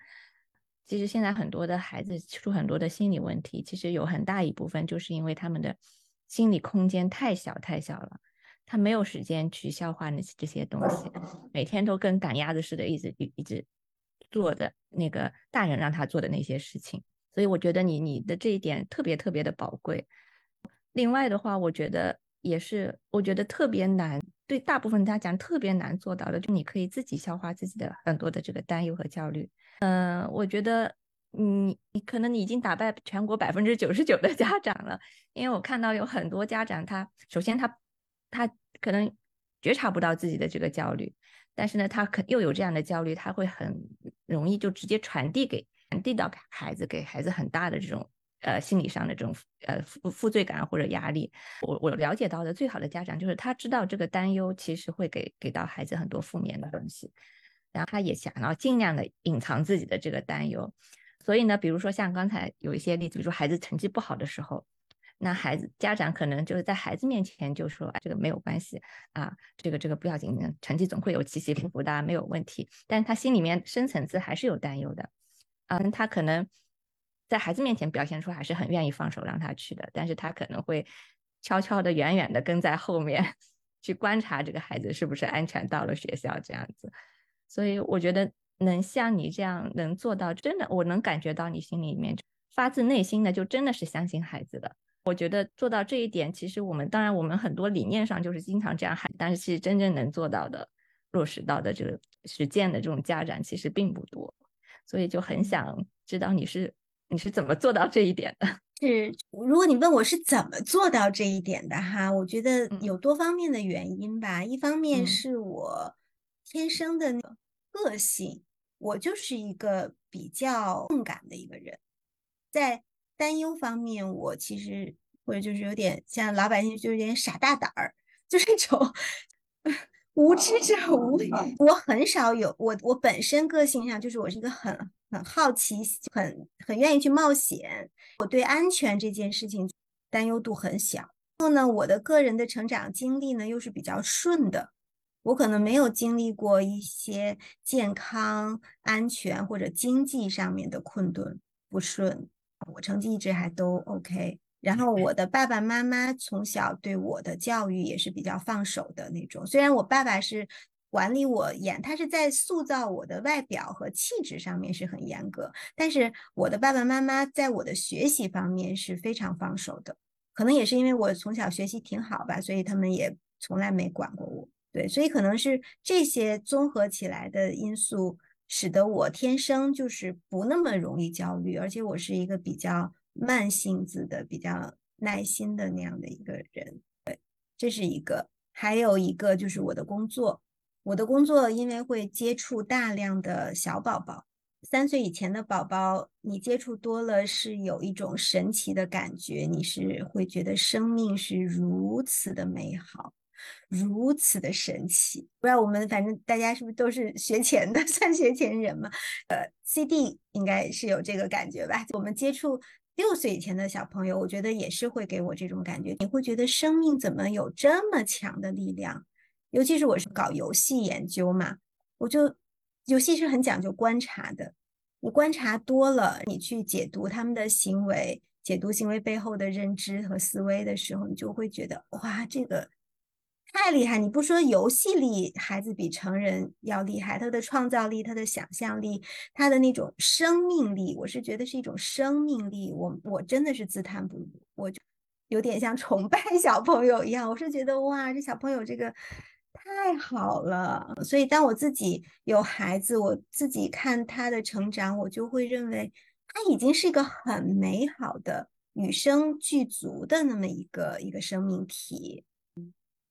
其实现在很多的孩子出很多的心理问题，其实有很大一部分就是因为他们的心理空间太小太小了，他没有时间去消化那些这些东西，*laughs* 每天都跟赶鸭子似的，一直一直做的那个大人让他做的那些事情。所以我觉得你你的这一点特别特别的宝贵。另外的话，我觉得也是，我觉得特别难，对大部分家长特别难做到的，就你可以自己消化自己的很多的这个担忧和焦虑。嗯，我觉得你你可能你已经打败全国百分之九十九的家长了，因为我看到有很多家长，他首先他他可能觉察不到自己的这个焦虑，但是呢，他可又有这样的焦虑，他会很容易就直接传递给传递到孩子，给孩子很大的这种呃心理上的这种呃负负罪感或者压力。我我了解到的最好的家长就是他知道这个担忧其实会给给到孩子很多负面的东西，然后他也想要尽量的隐藏自己的这个担忧。所以呢，比如说像刚才有一些例子，比如说孩子成绩不好的时候，那孩子家长可能就是在孩子面前就说，这个没有关系啊，这个这个不要紧，成绩总会有起起伏伏的，没有问题。但是他心里面深层次还是有担忧的，嗯，他可能在孩子面前表现出还是很愿意放手让他去的，但是他可能会悄悄的、远远的跟在后面 *laughs* 去观察这个孩子是不是安全到了学校这样子。所以我觉得。能像你这样能做到，真的，我能感觉到你心里面发自内心的就真的是相信孩子的。我觉得做到这一点，其实我们当然我们很多理念上就是经常这样喊，但是其实真正能做到的、落实到的这个实践的这种家长其实并不多，所以就很想知道你是你是怎么做到这一点的。*laughs* 是，如果你问我是怎么做到这一点的哈，我觉得有多方面的原因吧。一方面是我天生的那个个性。我就是一个比较钝感的一个人，在担忧方面，我其实或者就是有点像老百姓，就有点傻大胆儿，就是那种无知者无畏。我很少有我我本身个性上就是我是一个很很好奇、很很愿意去冒险。我对安全这件事情担忧度很小。然后呢，我的个人的成长经历呢又是比较顺的。我可能没有经历过一些健康、安全或者经济上面的困顿不顺，我成绩一直还都 OK。然后我的爸爸妈妈从小对我的教育也是比较放手的那种。虽然我爸爸是管理我严，他是在塑造我的外表和气质上面是很严格，但是我的爸爸妈妈在我的学习方面是非常放手的。可能也是因为我从小学习挺好吧，所以他们也从来没管过我。对，所以可能是这些综合起来的因素，使得我天生就是不那么容易焦虑，而且我是一个比较慢性子的、比较耐心的那样的一个人。对，这是一个。还有一个就是我的工作，我的工作因为会接触大量的小宝宝，三岁以前的宝宝，你接触多了是有一种神奇的感觉，你是会觉得生命是如此的美好。如此的神奇，不知道我们反正大家是不是都是学前的，*laughs* 算学前人嘛？呃，CD 应该是有这个感觉吧？我们接触六岁以前的小朋友，我觉得也是会给我这种感觉。你会觉得生命怎么有这么强的力量？尤其是我是搞游戏研究嘛，我就游戏是很讲究观察的。你观察多了，你去解读他们的行为，解读行为背后的认知和思维的时候，你就会觉得哇，这个。太厉害！你不说游戏力，孩子比成人要厉害。他的创造力、他的想象力、他的那种生命力，我是觉得是一种生命力。我我真的是自叹不如，我就有点像崇拜小朋友一样。我是觉得哇，这小朋友这个太好了。所以当我自己有孩子，我自己看他的成长，我就会认为他已经是一个很美好的、与生俱足的那么一个一个生命体。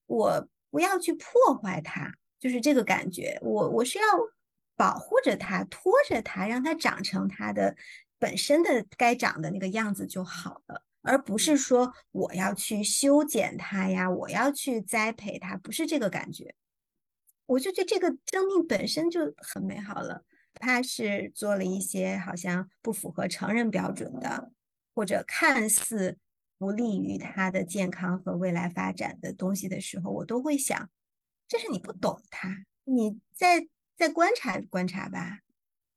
我不要去破坏它，就是这个感觉。我我是要保护着它，拖着它，让它长成它的本身的该长的那个样子就好了，而不是说我要去修剪它呀，我要去栽培它，不是这个感觉。我就觉得这个生命本身就很美好了，它是做了一些好像不符合成人标准的，或者看似。不利于他的健康和未来发展的东西的时候，我都会想，这是你不懂他，你再再观察观察吧，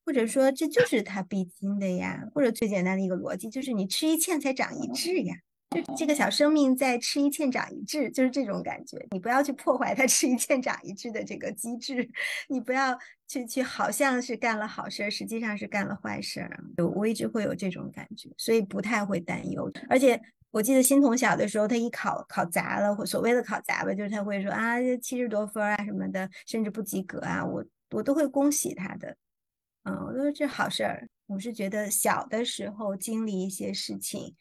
或者说这就是他必经的呀，或者最简单的一个逻辑就是你吃一堑才长一智呀，就这个小生命在吃一堑长一智，就是这种感觉，你不要去破坏他吃一堑长一智的这个机制，你不要去去好像是干了好事，实际上是干了坏事，我一直会有这种感觉，所以不太会担忧，而且。我记得欣桐小的时候，他一考考砸了，或所谓的考砸吧，就是他会说啊，七十多分啊什么的，甚至不及格啊，我我都会恭喜他的，嗯，我都说这好事儿。我是觉得小的时候经历一些事情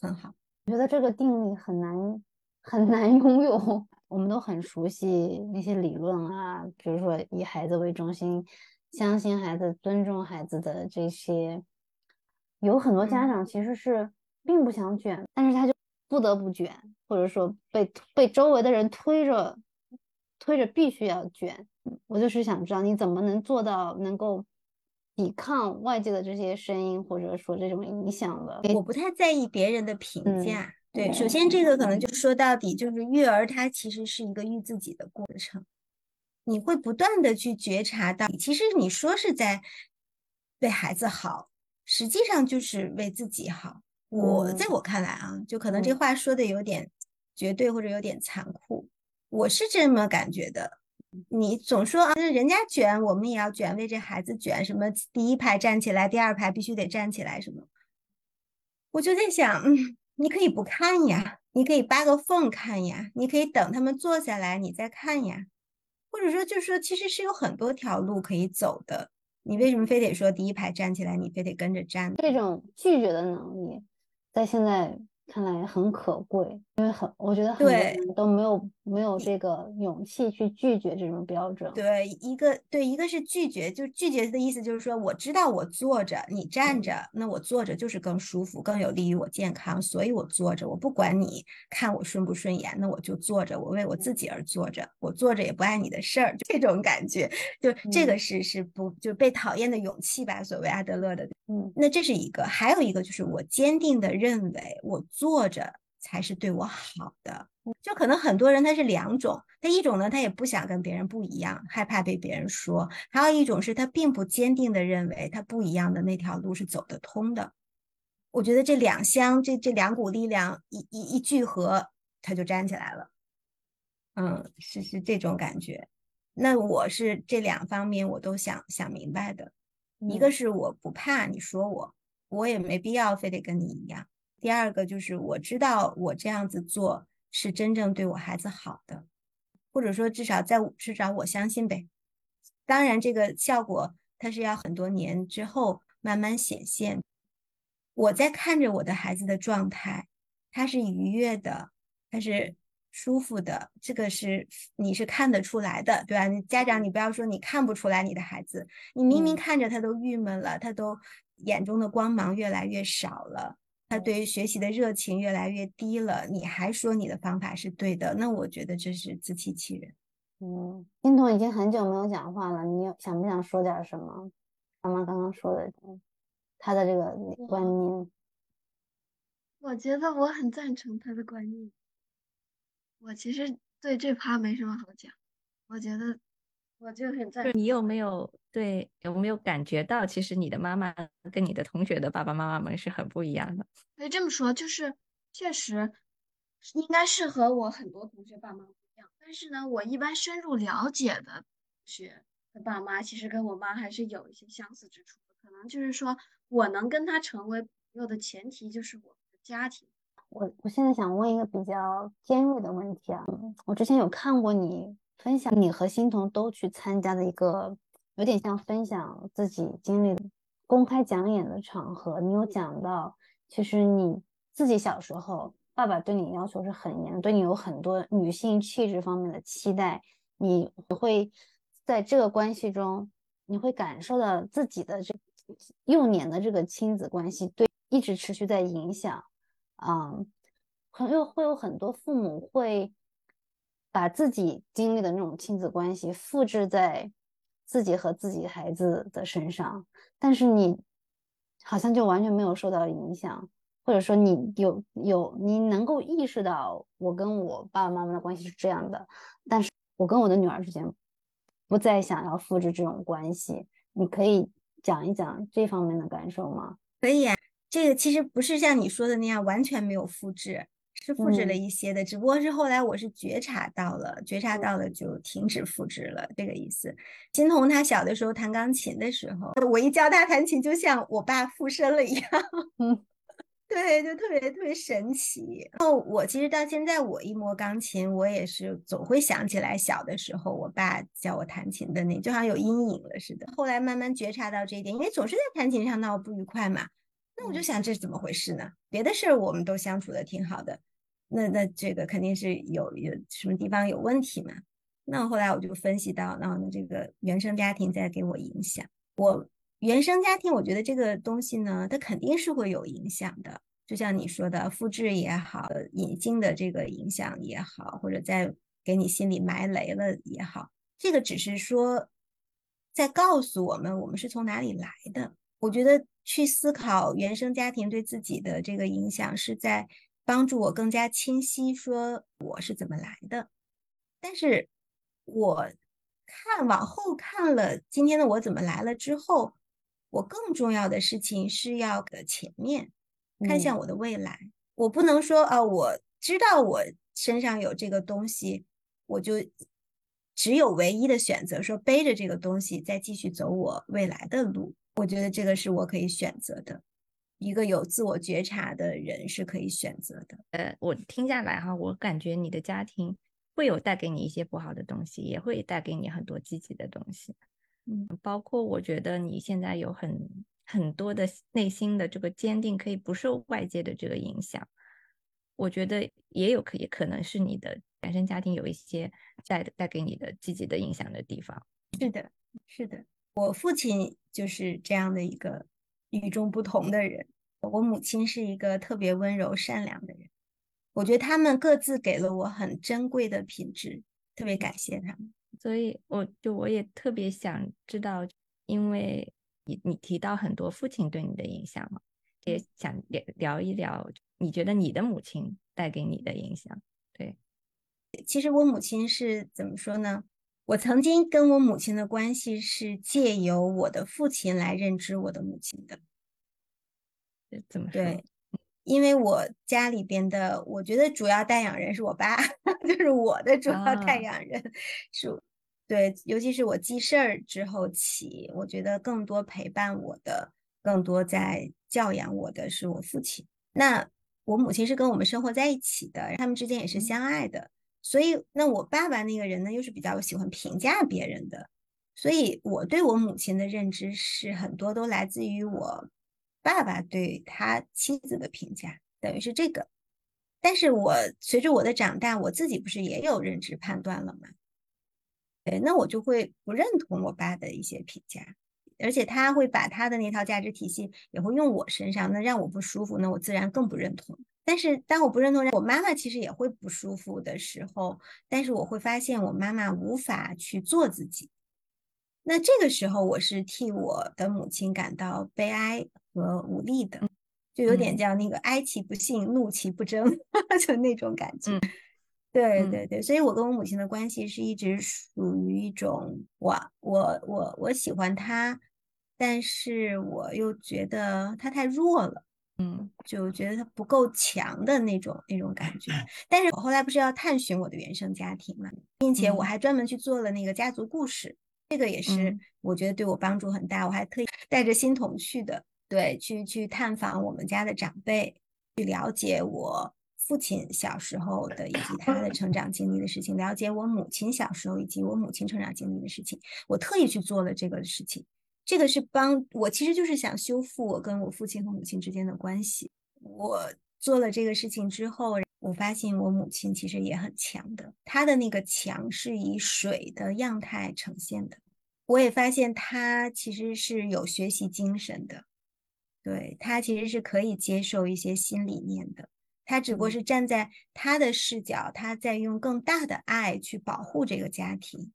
很好。我觉得这个定力很难很难 *laughs* 拥有。我们都很熟悉那些理论啊，比如说以孩子为中心，相信孩子，尊重孩子的这些。有很多家长其实是并不想卷，但是他就不得不卷，或者说被被周围的人推着推着必须要卷。我就是想知道你怎么能做到能够抵抗外界的这些声音，或者说这种影响的。我不太在意别人的评价。对，首先这个可能就说到底就是育儿，它其实是一个育自己的过程。你会不断的去觉察到，其实你说是在为孩子好。实际上就是为自己好。我在我看来啊，就可能这话说的有点绝对或者有点残酷，我是这么感觉的。你总说啊，人家卷，我们也要卷，为这孩子卷。什么第一排站起来，第二排必须得站起来，什么？我就在想，嗯，你可以不看呀，你可以扒个缝看呀，你可以等他们坐下来，你再看呀。或者说，就是说，其实是有很多条路可以走的。你为什么非得说第一排站起来，你非得跟着站？这种拒绝的能力，在现在。看来很可贵，因为很，我觉得很多人都没有没有这个勇气去拒绝这种标准。对，一个对，一个是拒绝，就拒绝的意思就是说，我知道我坐着，你站着，那我坐着就是更舒服，更有利于我健康，所以我坐着，我不管你看我顺不顺眼，那我就坐着，我为我自己而坐着，我坐着也不碍你的事儿，就这种感觉，就这个是是不就被讨厌的勇气吧？所谓阿德勒的，嗯，那这是一个，还有一个就是我坚定的认为我。坐着才是对我好的，就可能很多人他是两种，他一种呢，他也不想跟别人不一样，害怕被别人说；还有一种是他并不坚定的认为他不一样的那条路是走得通的。我觉得这两相，这这两股力量一一一聚合，他就站起来了。嗯，是是这种感觉。那我是这两方面我都想想明白的，一个是我不怕你说我，我也没必要非得跟你一样。第二个就是我知道我这样子做是真正对我孩子好的，或者说至少在至少我相信呗。当然，这个效果它是要很多年之后慢慢显现。我在看着我的孩子的状态，他是愉悦的，他是舒服的，这个是你是看得出来的，对吧？家长你不要说你看不出来你的孩子，你明明看着他都郁闷了，他都眼中的光芒越来越少了。他对于学习的热情越来越低了，你还说你的方法是对的，那我觉得这是自欺欺人。嗯，金童已经很久没有讲话了，你想不想说点什么？妈妈刚刚说的，他的这个观念，我觉得我很赞成他的观念。我其实对这趴没什么好讲，我觉得。我就很在。你有没有对有没有感觉到，其实你的妈妈跟你的同学的爸爸妈妈们是很不一样的？可以这么说，就是确实应该是和我很多同学爸妈不一样。但是呢，我一般深入了解的同学的爸妈，其实跟我妈还是有一些相似之处的。可能就是说我能跟他成为朋友的前提，就是我们的家庭。我我现在想问一个比较尖锐的问题啊，我之前有看过你。分享你和欣桐都去参加的一个有点像分享自己经历公开讲演的场合，你有讲到，其实你自己小时候，爸爸对你要求是很严，对你有很多女性气质方面的期待，你会在这个关系中，你会感受到自己的这幼年的这个亲子关系对一直持续在影响，啊，朋友会有很多父母会。把自己经历的那种亲子关系复制在自己和自己孩子的身上，但是你好像就完全没有受到影响，或者说你有有你能够意识到我跟我爸爸妈妈的关系是这样的，但是我跟我的女儿之间不再想要复制这种关系。你可以讲一讲这方面的感受吗？可以啊，这个其实不是像你说的那样完全没有复制。是复制了一些的，只不过是后来我是觉察到了，觉察到了就停止复制了，这个意思。金童他小的时候弹钢琴的时候，我一教他弹琴，就像我爸附身了一样，嗯，*laughs* 对，就特别特别神奇。然后我其实到现在，我一摸钢琴，我也是总会想起来小的时候我爸教我弹琴的那，就好像有阴影了似的。后来慢慢觉察到这一点，因为总是在弹琴上闹不愉快嘛，那我就想这是怎么回事呢？别的事儿我们都相处的挺好的。那那这个肯定是有有什么地方有问题嘛？那后来我就分析到，那那这个原生家庭在给我影响。我原生家庭，我觉得这个东西呢，它肯定是会有影响的。就像你说的，复制也好，引进的这个影响也好，或者在给你心里埋雷了也好，这个只是说在告诉我们我们是从哪里来的。我觉得去思考原生家庭对自己的这个影响，是在帮助我更加清晰说我是怎么来的。但是我看往后看了今天的我怎么来了之后，我更重要的事情是要搁前面。看向我的未来，我不能说啊，我知道我身上有这个东西，我就只有唯一的选择，说背着这个东西再继续走我未来的路。我觉得这个是我可以选择的，一个有自我觉察的人是可以选择的。呃，我听下来哈，我感觉你的家庭会有带给你一些不好的东西，也会带给你很多积极的东西。嗯，包括我觉得你现在有很。很多的内心的这个坚定可以不受外界的这个影响，我觉得也有可以可能是你的原生家庭有一些带带给你的积极的影响的地方。是的，是的，我父亲就是这样的一个与众不同的人，我母亲是一个特别温柔善良的人，我觉得他们各自给了我很珍贵的品质，特别感谢他们。所以我就我也特别想知道，因为。你你提到很多父亲对你的影响嘛，也想聊聊一聊，你觉得你的母亲带给你的影响？对，其实我母亲是怎么说呢？我曾经跟我母亲的关系是借由我的父亲来认知我的母亲的。怎么说？对，因为我家里边的，我觉得主要带养人是我爸，*laughs* 就是我的主要带养人是。对，尤其是我记事儿之后起，我觉得更多陪伴我的、更多在教养我的是我父亲。那我母亲是跟我们生活在一起的，他们之间也是相爱的。所以，那我爸爸那个人呢，又是比较喜欢评价别人的。所以，我对我母亲的认知是很多都来自于我爸爸对他妻子的评价，等于是这个。但是我随着我的长大，我自己不是也有认知判断了吗？对，那我就会不认同我爸的一些评价，而且他会把他的那套价值体系也会用我身上，那让我不舒服，那我自然更不认同。但是当我不认同，我妈妈其实也会不舒服的时候，但是我会发现我妈妈无法去做自己。那这个时候，我是替我的母亲感到悲哀和无力的，就有点叫那个哀其不幸，怒其不争，*laughs* 就那种感觉。对对对，所以我跟我母亲的关系是一直属于一种我我我我喜欢她，但是我又觉得她太弱了，嗯，就觉得他不够强的那种那种感觉。*clears throat* 但是我后来不是要探寻我的原生家庭嘛，并且我还专门去做了那个家族故事，这个也是我觉得对我帮助很大。我还特意带着心童去的，对，去去探访我们家的长辈，去了解我。父亲小时候的以及他的成长经历的事情，了解我母亲小时候以及我母亲成长经历的事情，我特意去做了这个事情。这个是帮我，其实就是想修复我跟我父亲和母亲之间的关系。我做了这个事情之后，我发现我母亲其实也很强的，她的那个强是以水的样态呈现的。我也发现她其实是有学习精神的，对她其实是可以接受一些新理念的。她只不过是站在她的视角，她在用更大的爱去保护这个家庭，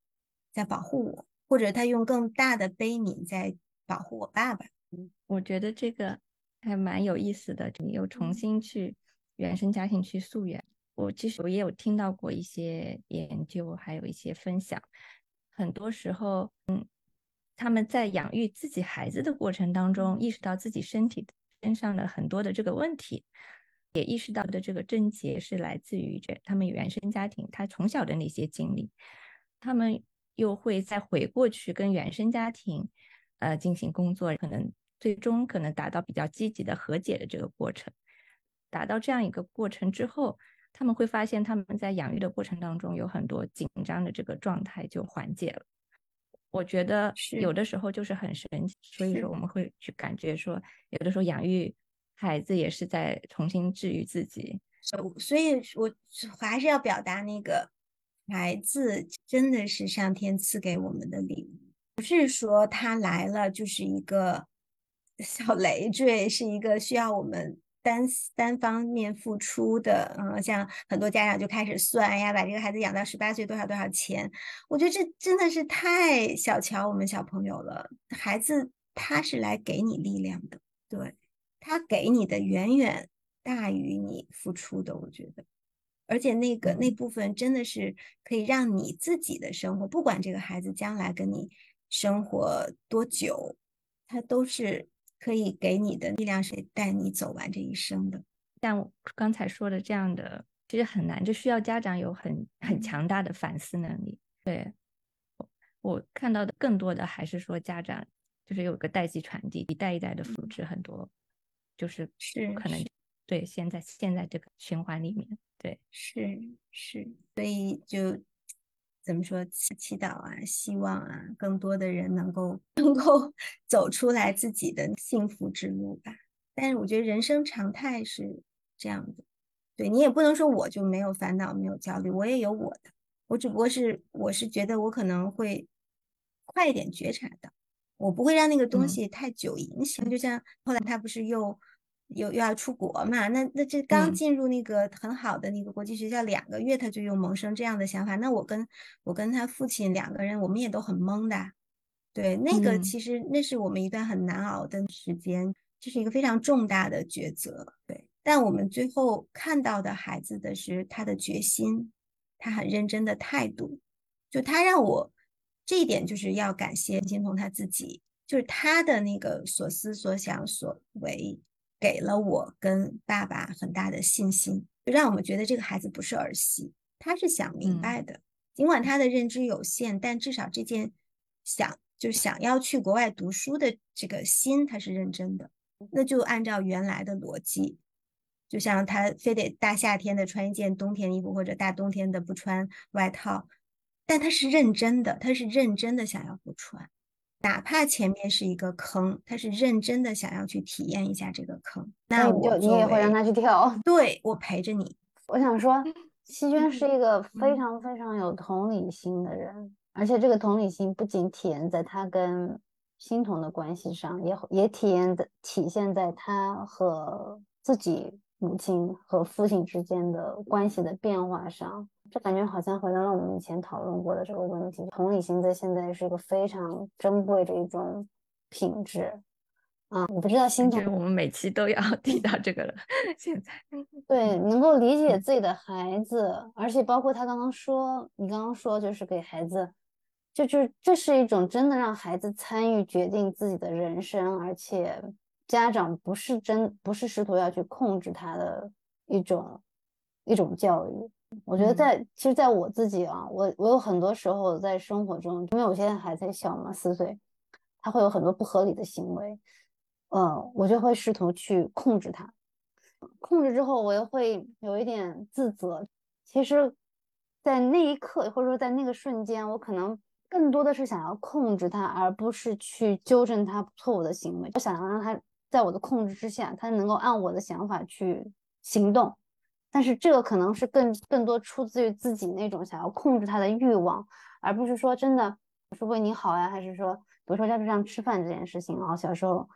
在保护我，或者他用更大的悲悯在保护我爸爸。嗯，我觉得这个还蛮有意思的，你又重新去原生家庭去溯源。我其实我也有听到过一些研究，还有一些分享。很多时候，嗯，他们在养育自己孩子的过程当中，意识到自己身体身上的很多的这个问题。也意识到的这个症结是来自于这他们原生家庭，他从小的那些经历，他们又会再回过去跟原生家庭，呃进行工作，可能最终可能达到比较积极的和解的这个过程。达到这样一个过程之后，他们会发现他们在养育的过程当中有很多紧张的这个状态就缓解了。我觉得有的时候就是很神奇，所以说我们会去感觉说，有的时候养育。孩子也是在重新治愈自己，所所以，我还是要表达那个孩子真的是上天赐给我们的礼物，不是说他来了就是一个小累赘，是一个需要我们。单单方面付出的，嗯，像很多家长就开始算，哎呀，把这个孩子养到十八岁多少多少钱？我觉得这真的是太小瞧我们小朋友了。孩子他是来给你力量的，对他给你的远远大于你付出的，我觉得。而且那个那部分真的是可以让你自己的生活，不管这个孩子将来跟你生活多久，他都是。可以给你的力量是带你走完这一生的。像刚才说的这样的，其实很难，就需要家长有很很强大的反思能力。对我我看到的更多的还是说家长就是有个代际传递，一代一代的复制很多，就是是可能对现在现在这个循环里面，对是是，所以就。怎么说祈祈祷啊，希望啊，更多的人能够 *laughs* 能够走出来自己的幸福之路吧。但是我觉得人生常态是这样的，对你也不能说我就没有烦恼、没有焦虑，我也有我的。我只不过是我是觉得我可能会快一点觉察到，我不会让那个东西太久影响。就像后来他不是又。又又要出国嘛？那那这刚进入那个很好的那个国际学校两个月，他就又萌生这样的想法。那我跟我跟他父亲两个人，我们也都很懵的。对，那个其实那是我们一段很难熬的时间，这是一个非常重大的抉择。对，但我们最后看到的孩子的是他的决心，他很认真的态度，就他让我这一点就是要感谢金童他自己，就是他的那个所思所想所为。给了我跟爸爸很大的信心，就让我们觉得这个孩子不是儿戏，他是想明白的。尽管他的认知有限，但至少这件想就想要去国外读书的这个心，他是认真的。那就按照原来的逻辑，就像他非得大夏天的穿一件冬天衣服，或者大冬天的不穿外套，但他是认真的，他是认真的想要不穿。哪怕前面是一个坑，他是认真的想要去体验一下这个坑，那我你也会让他去跳。对我陪着你。我想说，希娟是一个非常非常有同理心的人，而且这个同理心不仅体现在他跟欣桐的关系上，也也体验的体现在他和自己母亲和父亲之间的关系的变化上。这感觉好像回到了我们以前讨论过的这个问题，同理心在现在是一个非常珍贵的一种品质啊！我不知道心疼，我们每期都要 *laughs* 提到这个了。现在对，能够理解自己的孩子，而且包括他刚刚说，你刚刚说就是给孩子，就就这是一种真的让孩子参与决定自己的人生，而且家长不是真不是试图要去控制他的一种一种教育。我觉得在其实，在我自己啊，我我有很多时候在生活中，因为我现在还在小嘛，四岁，他会有很多不合理的行为，嗯，我就会试图去控制他，控制之后，我又会有一点自责。其实，在那一刻或者说在那个瞬间，我可能更多的是想要控制他，而不是去纠正他错误的行为。我想要让他在我的控制之下，他能够按我的想法去行动。但是这个可能是更更多出自于自己那种想要控制他的欲望，而不是说真的是为你好呀，还是说，比如说在路上吃饭这件事情啊，小时候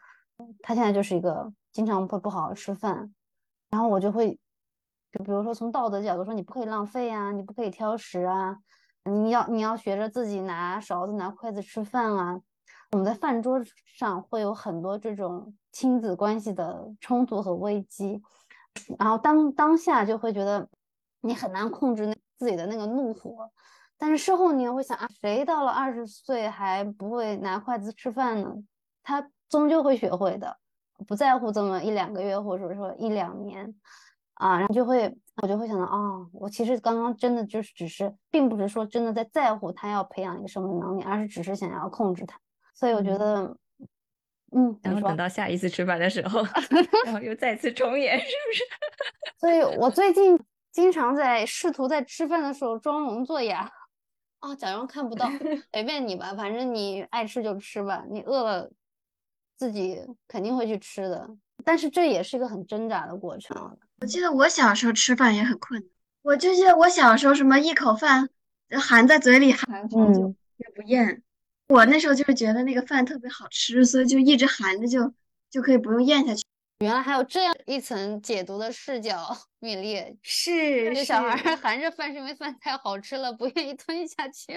他现在就是一个经常会不好好吃饭，然后我就会，就比如说从道德角度说，你不可以浪费啊，你不可以挑食啊，你要你要学着自己拿勺子拿筷子吃饭啊，我们在饭桌上会有很多这种亲子关系的冲突和危机。然后当当下就会觉得你很难控制那自己的那个怒火，但是事后你又会想啊，谁到了二十岁还不会拿筷子吃饭呢？他终究会学会的，不在乎这么一两个月或者说一两年啊，然后就会我就会想到啊，我其实刚刚真的就是只是，并不是说真的在在乎他要培养一个什么能力，而是只是想要控制他，所以我觉得。嗯，然后等到下一次吃饭的时候，*laughs* 然后又再次重演，是不是？*laughs* 所以我最近经常在试图在吃饭的时候装聋作哑，啊，假装看不到，随便你吧，反正你爱吃就吃吧，你饿了自己肯定会去吃的。但是这也是一个很挣扎的过程。我记得我小时候吃饭也很困难，我就记得我小时候什么一口饭含在嘴里含好久也不咽。我那时候就是觉得那个饭特别好吃，所以就一直含着就就可以不用咽下去。原来还有这样一层解读的视角，米粒是这小孩含着饭是因为饭太好吃了，不愿意吞下去。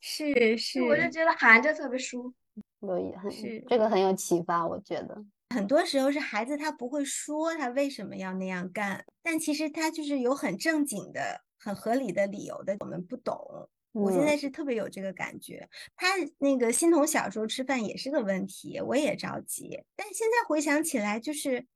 是 *laughs* 是，我就觉得含着特别舒服。有很是这个很有启发，我觉得很多时候是孩子他不会说他为什么要那样干，但其实他就是有很正经的、很合理的理由的，我们不懂。我现在是特别有这个感觉，他那个欣桐小时候吃饭也是个问题，我也着急。但现在回想起来，就是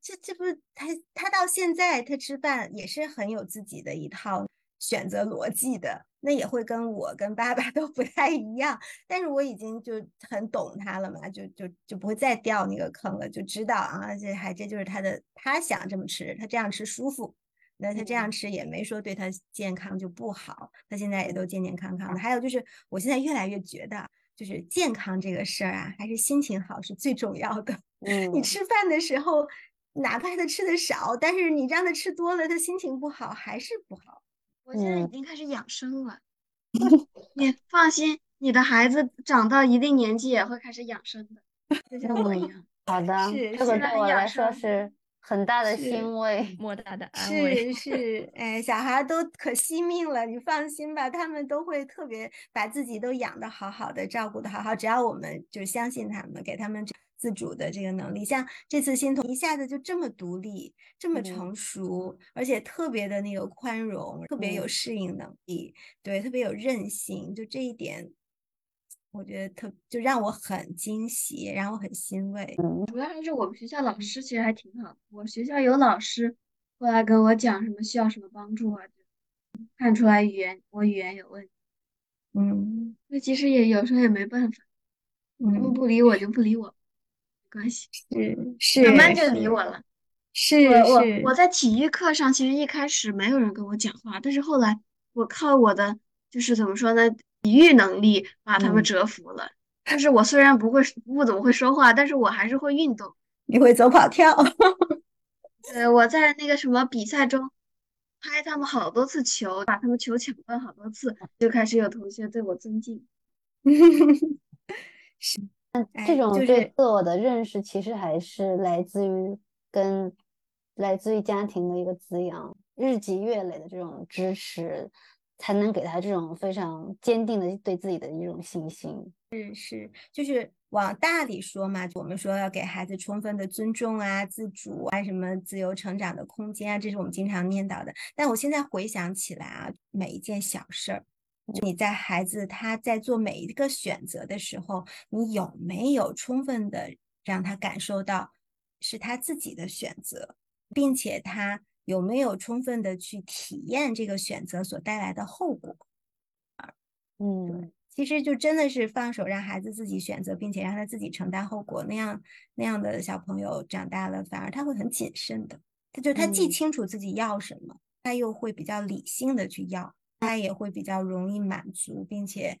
这这不他他到现在他吃饭也是很有自己的一套选择逻辑的，那也会跟我跟爸爸 *laughs* 都不太一样。但是我已经就很懂他了嘛，就就就不会再掉那个坑了，就知道啊，这还这就是他的，他想这么吃，他这样吃舒服。那他这样吃也没说对他健康就不好，他现在也都健健康康的。还有就是，我现在越来越觉得，就是健康这个事儿啊，还是心情好是最重要的。*laughs* 嗯，你吃饭的时候，哪怕他吃的少，但是你让他吃多了，他心情不好还是不好。我现在已经开始养生了，*laughs* 你放心，你的孩子长到一定年纪也会开始养生的，就像我一样。*laughs* 好的，这个对我来说是。很大的欣慰，莫大的安慰。是 *laughs* 是，哎，小孩都可惜命了，你放心吧，他们都会特别把自己都养得好好的，照顾得好好，只要我们就相信他们，给他们自主的这个能力。像这次欣桐一下子就这么独立，这么成熟，而且特别的那个宽容，特别有适应能力，对，特别有韧性，就这一点。我觉得特就让我很惊喜，让我很欣慰。主要还是我们学校老师其实还挺好的。我学校有老师过来跟我讲什么需要什么帮助啊，看出来语言我语言有问题。嗯，那其实也有时候也没办法，他们不理我就不理我，没关系。是是，慢慢就理我了。是我我在体育课上其实一开始没有人跟我讲话，但是后来我靠我的就是怎么说呢？体育能力把他们折服了，但是我虽然不会不怎么会说话，但是我还是会运动。你会走跑跳？对，我在那个什么比赛中拍他们好多次球，把他们球抢断好多次，就开始有同学对我尊敬。*laughs* 是，这种对自我的认识其实还是来自于跟来自于家庭的一个滋养，日积月累的这种支持。才能给他这种非常坚定的对自己的一种信心。是是，就是往大里说嘛，我们说要给孩子充分的尊重啊、自主啊、什么自由成长的空间啊，这是我们经常念叨的。但我现在回想起来啊，每一件小事儿，就你在孩子他在做每一个选择的时候，你有没有充分的让他感受到是他自己的选择，并且他。有没有充分的去体验这个选择所带来的后果？啊嗯，其实就真的是放手让孩子自己选择，并且让他自己承担后果。那样那样的小朋友长大了，反而他会很谨慎的。他就他既清楚自己要什么，他又会比较理性的去要，他也会比较容易满足，并且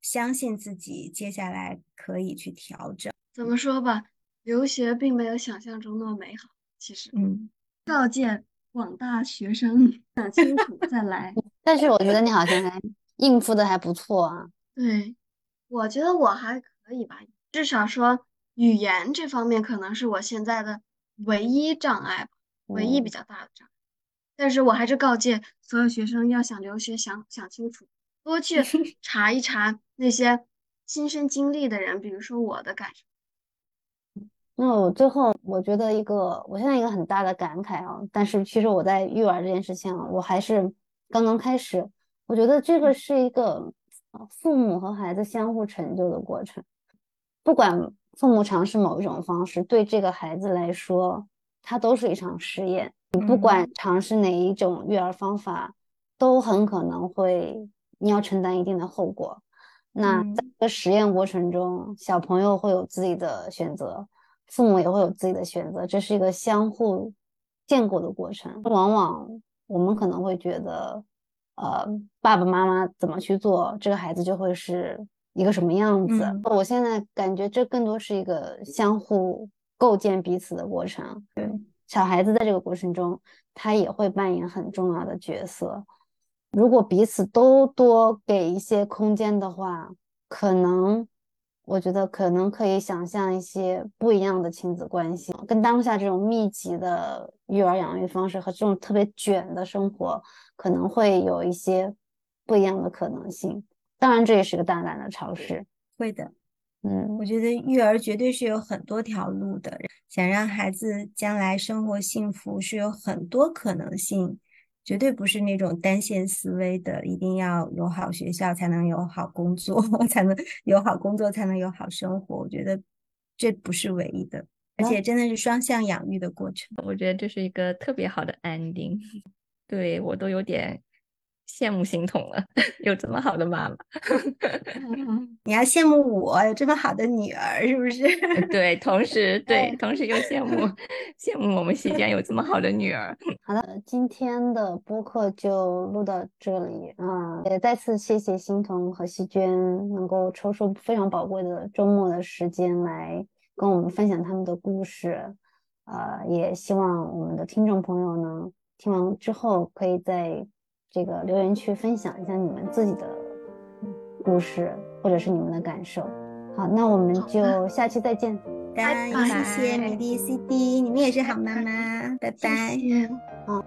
相信自己接下来可以去调整。怎么说吧，留学并没有想象中那么美好。其实，嗯，告诫。广大学生 *laughs* 想清楚再来，但是我觉得你好像还应付的还不错啊。*laughs* 对，我觉得我还可以吧，至少说语言这方面可能是我现在的唯一障碍，唯一比较大的障碍。但是我还是告诫所有学生，要想留学，想想清楚，多去 *laughs* 查一查那些亲身经历的人，比如说我的感受。那我最后，我觉得一个，我现在一个很大的感慨啊，但是其实我在育儿这件事情，我还是刚刚开始。我觉得这个是一个父母和孩子相互成就的过程。不管父母尝试某一种方式，对这个孩子来说，它都是一场实验。你不管尝试哪一种育儿方法，都很可能会你要承担一定的后果。那在这个实验过程中，小朋友会有自己的选择。父母也会有自己的选择，这是一个相互建构的过程。往往我们可能会觉得，呃，爸爸妈妈怎么去做，这个孩子就会是一个什么样子。我现在感觉这更多是一个相互构建彼此的过程。对，小孩子在这个过程中，他也会扮演很重要的角色。如果彼此都多给一些空间的话，可能，我觉得可能可以想象一些不一样的亲子关系，跟当下这种密集的育儿养育方式和这种特别卷的生活，可能会有一些不一样的可能性。当然，这也是个大胆的尝试。会的，嗯，我觉得育儿绝对是有很多条路的，想让孩子将来生活幸福是有很多可能性。绝对不是那种单线思维的，一定要有好学校才能有好工作，*laughs* 才能有好工作才能有好生活。我觉得这不是唯一的，而且真的是双向养育的过程。我觉得这是一个特别好的 ending，*laughs* 对我都有点。羡慕心痛了，*laughs* 有这么好的妈妈。你要羡慕我有这么好的女儿，是不是？*laughs* 对，同时对，同时又羡慕 *laughs* 羡慕我们西江有这么好的女儿。好的，今天的播客就录到这里啊！也再次谢谢欣桐和西娟能够抽出非常宝贵的周末的时间来跟我们分享他们的故事。呃，也希望我们的听众朋友呢，听完之后可以在。这个留言区分享一下你们自己的故事，或者是你们的感受。好，那我们就下期再见。拜拜，谢谢米粒 CD，你们也是好妈妈，拜拜。好。